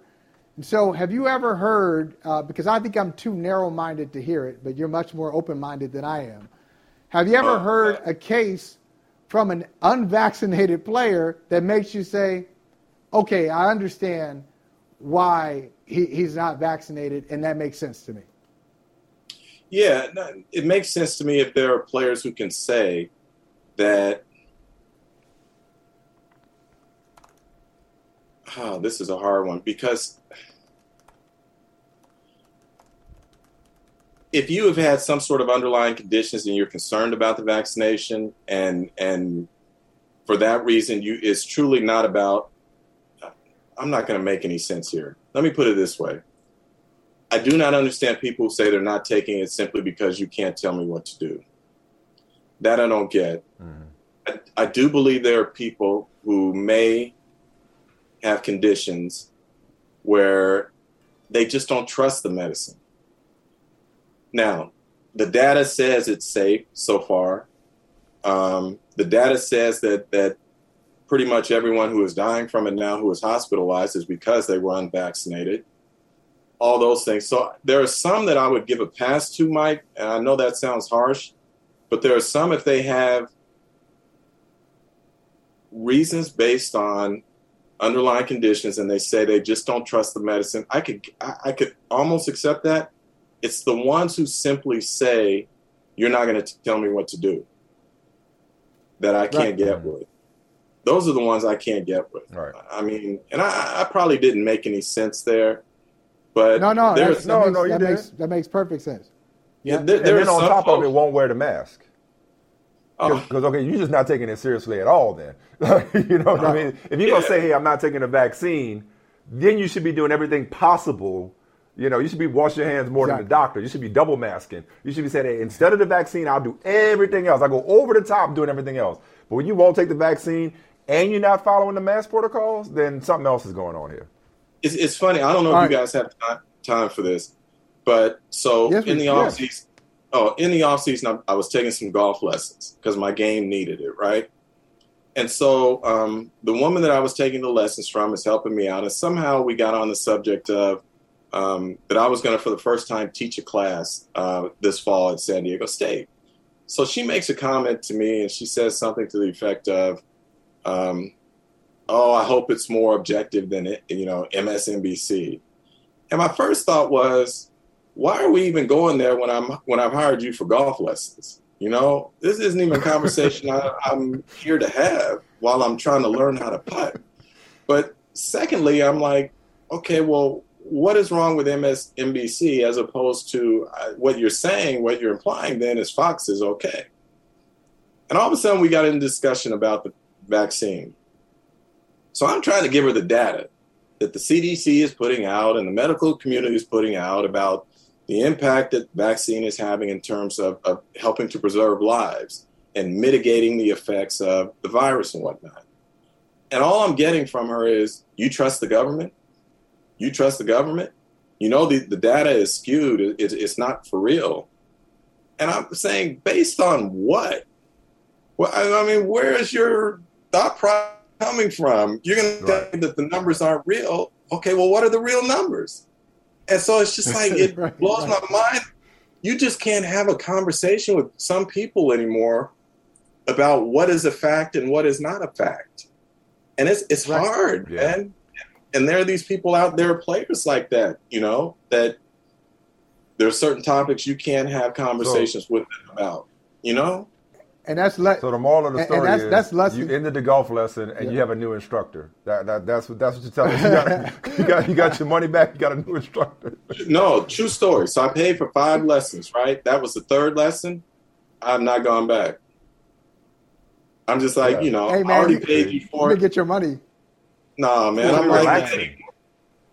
And so, have you ever heard? Uh, because I think I'm too narrow-minded to hear it, but you're much more open-minded than I am. Have you ever heard a case from an unvaccinated player that makes you say, "Okay, I understand." why he, he's not vaccinated, and that makes sense to me. Yeah, it makes sense to me if there are players who can say that. Oh, this is a hard one because if you have had some sort of underlying conditions and you're concerned about the vaccination, and and for that reason, you it's truly not about I'm not going to make any sense here. Let me put it this way. I do not understand people who say they're not taking it simply because you can't tell me what to do. That I don't get. Mm-hmm. I, I do believe there are people who may have conditions where they just don't trust the medicine. Now, the data says it's safe so far. Um, the data says that that pretty much everyone who is dying from it now who is hospitalized is because they were unvaccinated. All those things. So there are some that I would give a pass to, Mike, and I know that sounds harsh, but there are some if they have reasons based on underlying conditions and they say they just don't trust the medicine. I could I, I could almost accept that. It's the ones who simply say, You're not gonna tell me what to do that I can't right. get with those are the ones I can't get with. Right. I mean, and I, I probably didn't make any sense there, but no, no, there's no, no, no, you that makes that makes perfect sense. Yeah, there, and then on top folks, of it, won't wear the mask. Because oh. okay, you're just not taking it seriously at all. Then [LAUGHS] you know what no. I mean. If you're yeah. gonna say, "Hey, I'm not taking the vaccine," then you should be doing everything possible. You know, you should be washing your hands more exactly. than the doctor. You should be double masking. You should be saying, hey, instead of the vaccine, I'll do everything else. I go over the top doing everything else. But when you won't take the vaccine, and you're not following the mask protocols, then something else is going on here. It's, it's funny. I don't know All if right. you guys have time, time for this, but so yes, in the off season, oh, in the off season, I, I was taking some golf lessons because my game needed it, right? And so um, the woman that I was taking the lessons from is helping me out, and somehow we got on the subject of um, that I was going to, for the first time, teach a class uh, this fall at San Diego State. So she makes a comment to me, and she says something to the effect of, um, oh, I hope it's more objective than it, you know MSNBC. And my first thought was, why are we even going there when I'm when I've hired you for golf lessons? You know, this isn't even a conversation [LAUGHS] I, I'm here to have while I'm trying to learn how to putt. But secondly, I'm like, okay, well, what is wrong with MSNBC as opposed to uh, what you're saying? What you're implying then is Fox is okay. And all of a sudden, we got in discussion about the vaccine. So I'm trying to give her the data that the CDC is putting out and the medical community is putting out about the impact that vaccine is having in terms of, of helping to preserve lives and mitigating the effects of the virus and whatnot. And all I'm getting from her is, you trust the government? You trust the government? You know, the, the data is skewed. It, it, it's not for real. And I'm saying, based on what? Well, I, I mean, where is your thought process coming from? You're going right. to say that the numbers aren't real. Okay, well, what are the real numbers? And so it's just like [LAUGHS] it right, blows right. my mind. You just can't have a conversation with some people anymore about what is a fact and what is not a fact. And it's it's hard, yeah. man. And there are these people out there, players like that, you know, that there are certain topics you can't have conversations so, with them about, you know? and that's le- so the moral of the story that's, is that's lesson. you ended the golf lesson and yeah. you have a new instructor. That, that that's what that's what you're telling me. You got, you got you got your money back. You got a new instructor. [LAUGHS] no, true story. So I paid for five lessons. Right, that was the third lesson. I'm not going back. I'm just like yeah. you know, hey, man, I already you, paid you for you it. Get your money. Nah, man. I'm like,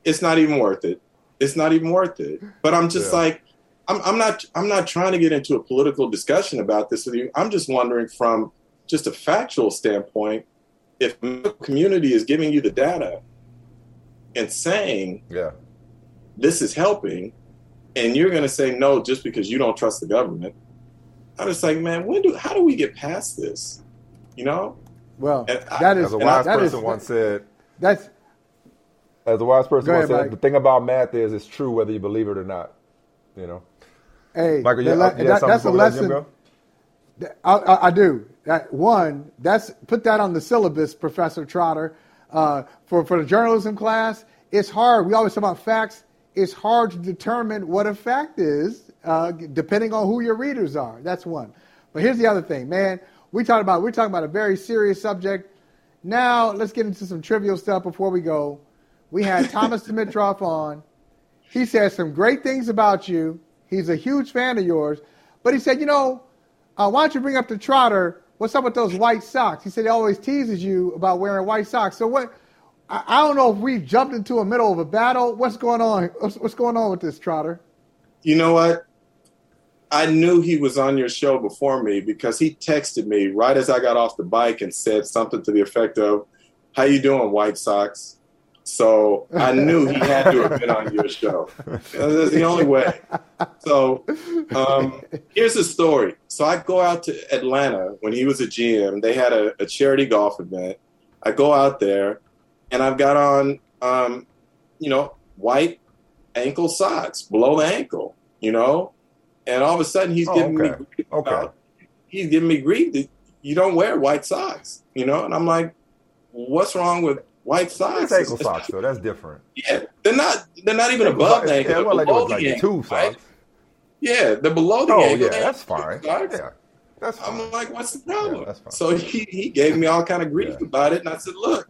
it's not even worth it. It's not even worth it. But I'm just yeah. like, I'm, I'm not I'm not trying to get into a political discussion about this with you. I'm just wondering from just a factual standpoint, if the community is giving you the data and saying, yeah, this is helping, and you're going to say no just because you don't trust the government, I'm just like, man, when do how do we get past this? You know? Well, And I- that is As a wise that person is- once said, That's as a wise person once ahead, said, the thing about math is it's true whether you believe it or not. You know, hey, Michael, you, le- you that- that's a before we let Jim lesson. I, I, I do. That one, that's put that on the syllabus, Professor Trotter. Uh, for for the journalism class, it's hard. We always talk about facts. It's hard to determine what a fact is, uh, depending on who your readers are. That's one. But here's the other thing, man. We talk about we're talking about a very serious subject. Now let's get into some trivial stuff before we go. We had [LAUGHS] Thomas Dimitroff on. He said some great things about you. He's a huge fan of yours. But he said, you know, uh, why don't you bring up the Trotter? What's up with those white socks? He said he always teases you about wearing white socks. So what? I, I don't know if we jumped into a middle of a battle. What's going on? What's, what's going on with this Trotter? You know what? I knew he was on your show before me because he texted me right as I got off the bike and said something to the effect of, "How you doing, White Sox?" So I knew he had to have been on your show. That's the only way. So um, here's the story. So I go out to Atlanta when he was a GM. They had a, a charity golf event. I go out there, and I've got on, um, you know, white ankle socks below the ankle. You know, and all of a sudden he's Oh, giving me grief Okay. about- he's giving me grief that you don't wear white socks. You know, and I'm like, what's wrong with white socks? It's ankle socks though. That's different. Yeah, they're not. They're not even Ankle above socks- the ankle. Yeah, they're well, like, the ankle, tube right? socks. Yeah, they're below the Oh ankle. yeah, that's fine. Yeah, that's fine. I'm like, what's the problem? fine. so he, he gave me all kind of grief about it, and I said, look,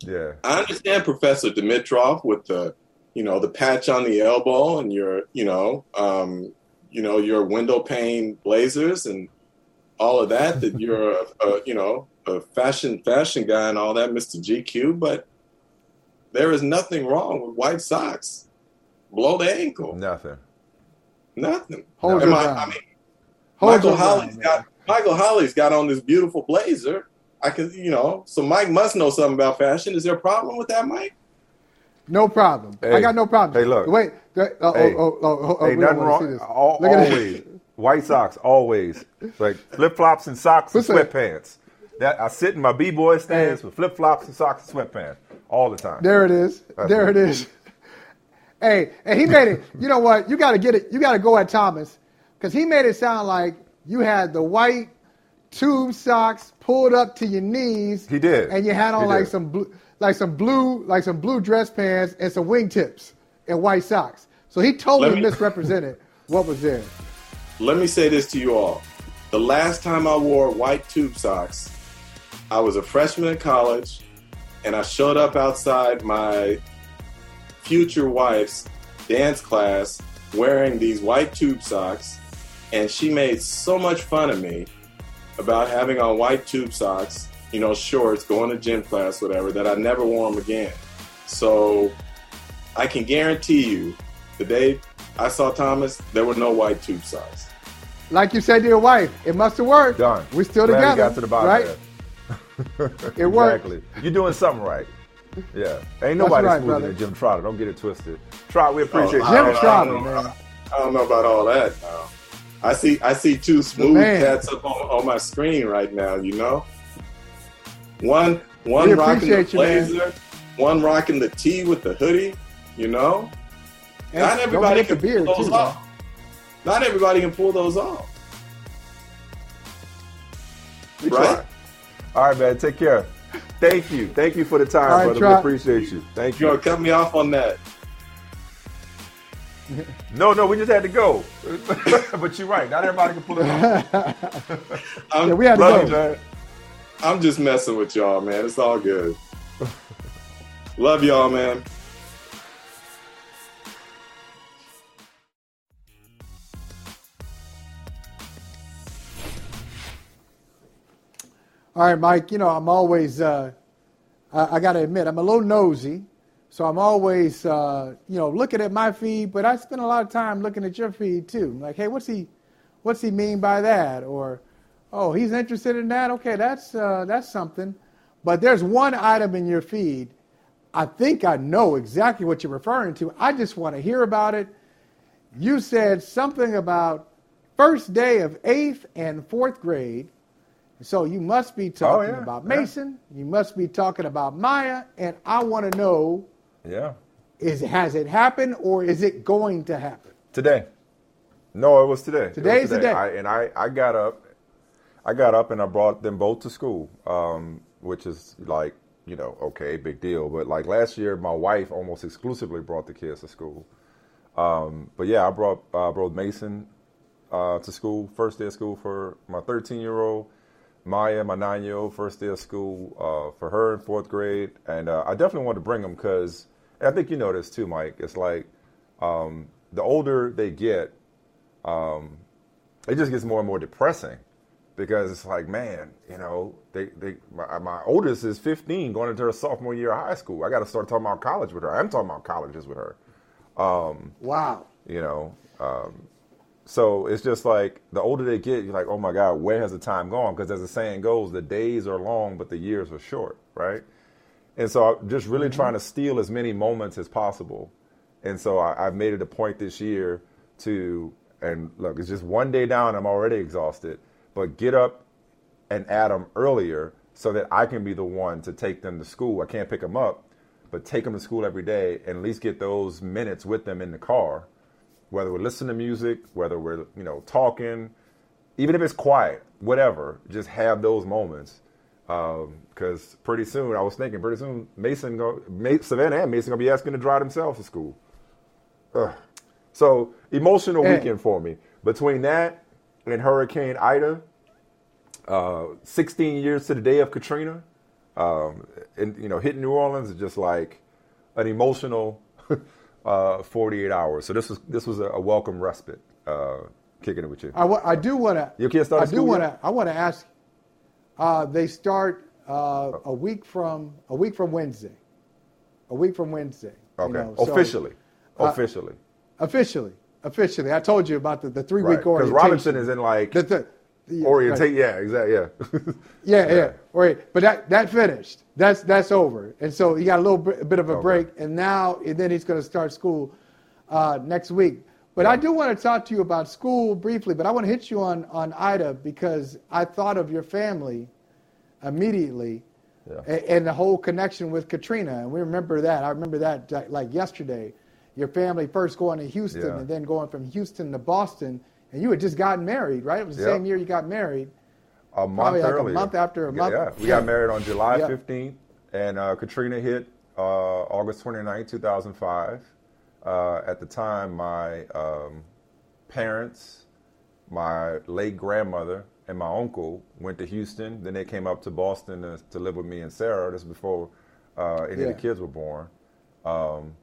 Yeah. I understand Professor Dimitroff with the, you know, the patch on the elbow and your, you know, um, you know, your window pane blazers and all of that. That you're a, [LAUGHS] a, you know, a fashion fashion guy and all that, Mister GQ. But there is nothing wrong with white socks blow the ankle. Nothing. Nothing. Hold Am your I. I mean, Hold Michael your ground, Holley's got Michael Holley's got on this beautiful blazer. I can, you know, so Mike must know something about fashion. Is there a problem with that, Mike? No problem. I got no problem. Hey, look. Wait. Uh, oh, Hey. oh, oh, hey, nothing wrong. this. Al- Look at always [LAUGHS] white socks. Always like flip flops and socks and sweatpants. That I sit in my b boy stands with flip flops and socks and sweatpants all the time. There it is. That's there it. it is. [LAUGHS] hey, and he made it. You know what? You got to get it. You got to go at Thomas because he made it sound like you had the white tube socks pulled up to your knees. He did. And you had on He like did. some blue, like some blue, like some blue dress pants and some wingtips and white socks. So he totally me- misrepresented what was there. Let me say this to you all. The last time I wore white tube socks, I was a freshman in college, and I showed up outside my future wife's dance class wearing these white tube socks, and she made so much fun of me about having on white tube socks, you know, shorts, going to gym class, whatever, that I never wore them again. So I can guarantee you, the day I saw Thomas, there were no white tube socks. Like you said to your wife, it must have worked. Done. We're still Glad together. he got to the bottom right? [LAUGHS] It worked. Exactly. You're doing something right. Yeah. Ain't nobody right, smoother brother. than Jim Trotter. Don't get it twisted. Trot, we appreciate Oh, Jim Trotter, I don't, man. I don't know about all that now. I see I see two smooth cats up on, on my screen right now, you know? One one rocking the blazer, one rocking the tee with the hoodie, you know? And Not everybody can the beard, pull those too, off. Not everybody can pull those off. We Right? try. All right, man. Take care. Thank you. Thank you for the time, All right, brother. Trot. We appreciate you. Thank You you. gonna cut me off on that. [LAUGHS] No, no, we just had to go. [LAUGHS] but you're right. Not everybody can pull it off. [LAUGHS] I'm, Yeah, we had to go. you, man. I'm just messing with y'all, man. It's all good. Love y'all, man. All right, Mike. You know, I'm always, uh, I, I got to admit, I'm a little nosy. So I'm always, uh, you know, looking at my feed, but I spend a lot of time looking at your feed too. Like, hey, what's he, what's he mean by that? Or, oh, he's interested in that. Okay, that's uh, that's something. But there's one item in your feed. I think I know exactly what you're referring to. I just want to hear about it. You said something about first day of eighth and fourth grade. So you must be talking yeah, about yeah. Mason. You must be talking about Maya, and I want to know: Yeah. is has it happened or is it going to happen? Today. No, it was today. Was Today's the day. I, and I, I got up, I got up and I brought them both to school, um, which is like, you know, okay, big deal. But like last year, my wife almost exclusively brought the kids to school. Um, but yeah, I brought uh, brought Mason uh, to school, first day of school for my 13 year old. Maya, my nine year old, first day of school uh, for her in fourth grade. And uh, I definitely wanted to bring them because, I think you know this too, Mike. It's like um, the older they get, um, it just gets more and more depressing because it's like, man, you know, they, they my, my oldest is 15 going into her sophomore year of high school. I got to start talking about college with her. I'm talking about colleges with her. Um, Wow. you know, um, so it's just like the older they get, you're like, oh my God, where has the time gone? Because as the saying goes, the days are long, but the years are short, right? And so I'm just really mm-hmm. trying to steal as many moments as possible. And so I, I've made it a point this year to, and look, it's just one day down, I'm already exhausted, but get up and add them earlier so that I can be the one to take them to school. I can't pick them up, but take them to school every day and at least get those minutes with them in the car, whether we're listening to music, whether we're, you know, talking, even if it's quiet, whatever, just have those moments. Because pretty soon, I was thinking, pretty soon, Mason, go, Savannah and Mason gonna be asking to drive themselves to school. Ugh. So emotional And- weekend for me. Between that and Hurricane Ida, uh, 16 years to the day of Katrina, um, and you know, hitting New Orleans is just like an emotional uh, 48 hours. So this was this was a, a welcome respite. Uh, kicking it with you. I, do want to. Your kids started I do want to. I want to ask. Uh, they start uh, a week from a week from Wednesday. A week from Wednesday. you Okay, know, so- officially, uh, officially. Officially, officially. I told you about the, the three Right, week orientation. Robinson is in like the, the, the- Orientate, right. yeah, exactly, [LAUGHS] yeah. Yeah, yeah. Right. But that that finished. That's that's over. And so he got a little bit, bit of a break, and now and then he's going to start school uh, next week. But I do want to talk to you about school briefly. But I want to hit you on on Ida because I thought of your family immediately, a- and, the whole connection with Katrina. And we remember that. I remember that like yesterday. Your family first going to Houston, Yeah. and then going from Houston to Boston, and you had just gotten married, right? It was the Yeah. same year you got married. A month like a month after a Yeah, month. Yeah, we got [LAUGHS] married on July Yeah. 15th, and uh, Katrina hit uh, August 29th, 2005. Uh, at the time, my um, parents, my late grandmother, and my uncle went to Houston. Then they came up to Boston to, to live with me and Sarah. This is before uh, any Yeah. of the kids were born. Um,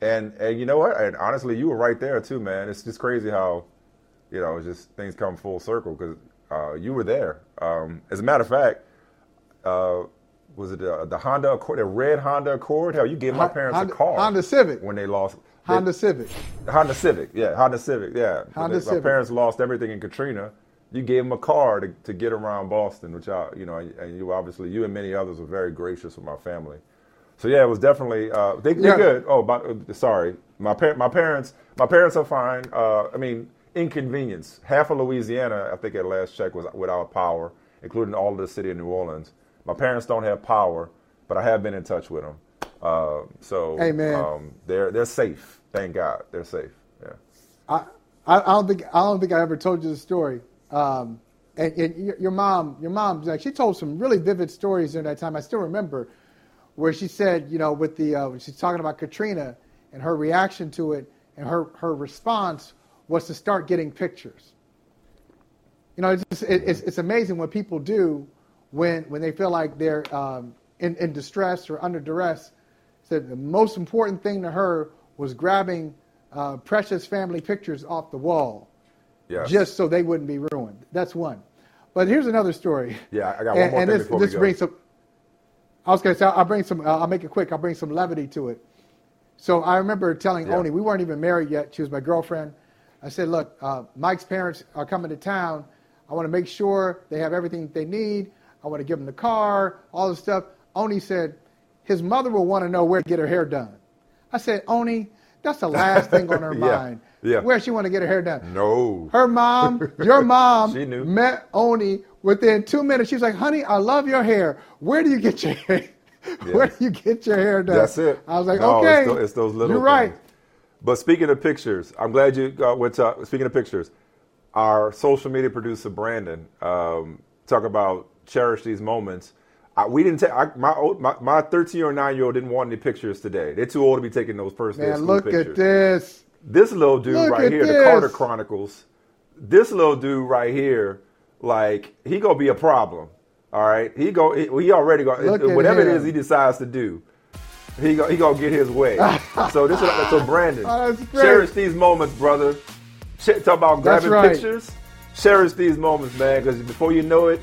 and and you know what? And honestly, you were right there too, man. It's just crazy how you know, it's just things come full circle because uh, you were there. Um, as a matter of fact, uh, was it the, the Honda Accord, the red Honda Accord? Hell, you gave my parents Honda- a car. Honda Civic. when they lost. Honda Civic. Honda Civic, yeah, Honda Civic, yeah. Honda They- Civic. My parents lost everything in Katrina. You gave them a car to, to get around Boston, which I, you know, and you obviously, you and many others were very gracious with my family. So yeah, it was definitely uh, they, they're Yeah. good. Oh, but, uh, sorry, my par- my parents, my parents are fine. Uh, I mean, inconvenience. Half of Louisiana, I think at last check, was without power, including all of the city of New Orleans. My parents don't have power, but I have been in touch with them. Uh, so Hey. Um, they're they're safe. Thank God, they're safe. Yeah. I, I don't think I don't think I ever told you the story. Um, and, and your, mom, your mom, like she told some really vivid stories during that time. I still remember where she said, you know, with the uh, she's talking about Katrina and her reaction to it, and her her response was to start getting pictures. You know, it's just, it, it's, it's amazing what people do when when they feel like they're um, in, in distress or under duress. Said the most important thing to her was grabbing uh, precious family pictures off the wall, Yes. just so they wouldn't be ruined. That's one. But here's another story. Yeah, I got one and, more and thing this, before we this go. brings some. I was going to say I'll bring some. Uh, I'll make it quick. I'll bring some levity to it. So I remember telling Yeah. Oni, we weren't even married yet. She was my girlfriend. I said, look, uh, Mike's parents are coming to town. I want to make sure they have everything they need. I want to give them the car, all this stuff. Oni said his mother will want to know where to get her hair done. I said, Oni, that's the last thing on [LAUGHS] her Yeah, mind. yeah. Where she want to get her hair done. No. Her mom, [LAUGHS] your mom, She knew. met Oni within two minutes. She's like, honey, I love your hair. Where do you get your [LAUGHS] hair? Where do you get your hair done? That's it. I was like, No, okay. It's, tho- it's those little. You're right. But speaking of pictures, I'm glad you uh, went to. Speaking of pictures, our social media producer Brandon um, talk about cherish these moments. I, we didn't take my old- my my 13 or 9 year old didn't want any pictures today. They're too old to be taking those first day Man, look pictures. at this. This little dude Look right here, this. the Carter Chronicles. This little dude right here, like he gonna be a problem. All right, he go. He, he already go. Whatever it him. is he decides to do, he go. He gonna get his way. [LAUGHS] so this is so Brandon. Oh, cherish these moments, brother. Ch- talk about grabbing right. pictures. Cherish these moments, man, because before you know it,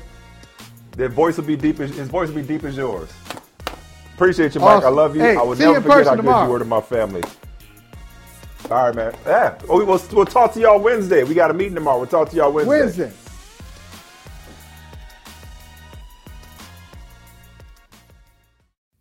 their voice will be deep. As, his voice will be deep as yours. Appreciate you, Mike. Awesome. I love you. Hey, I will never forget how good tomorrow. you were to my family. All right, man. Yeah. Oh, we'll, we'll talk to y'all Wednesday. We got a meeting tomorrow. We'll talk to y'all Wednesday. Wednesday.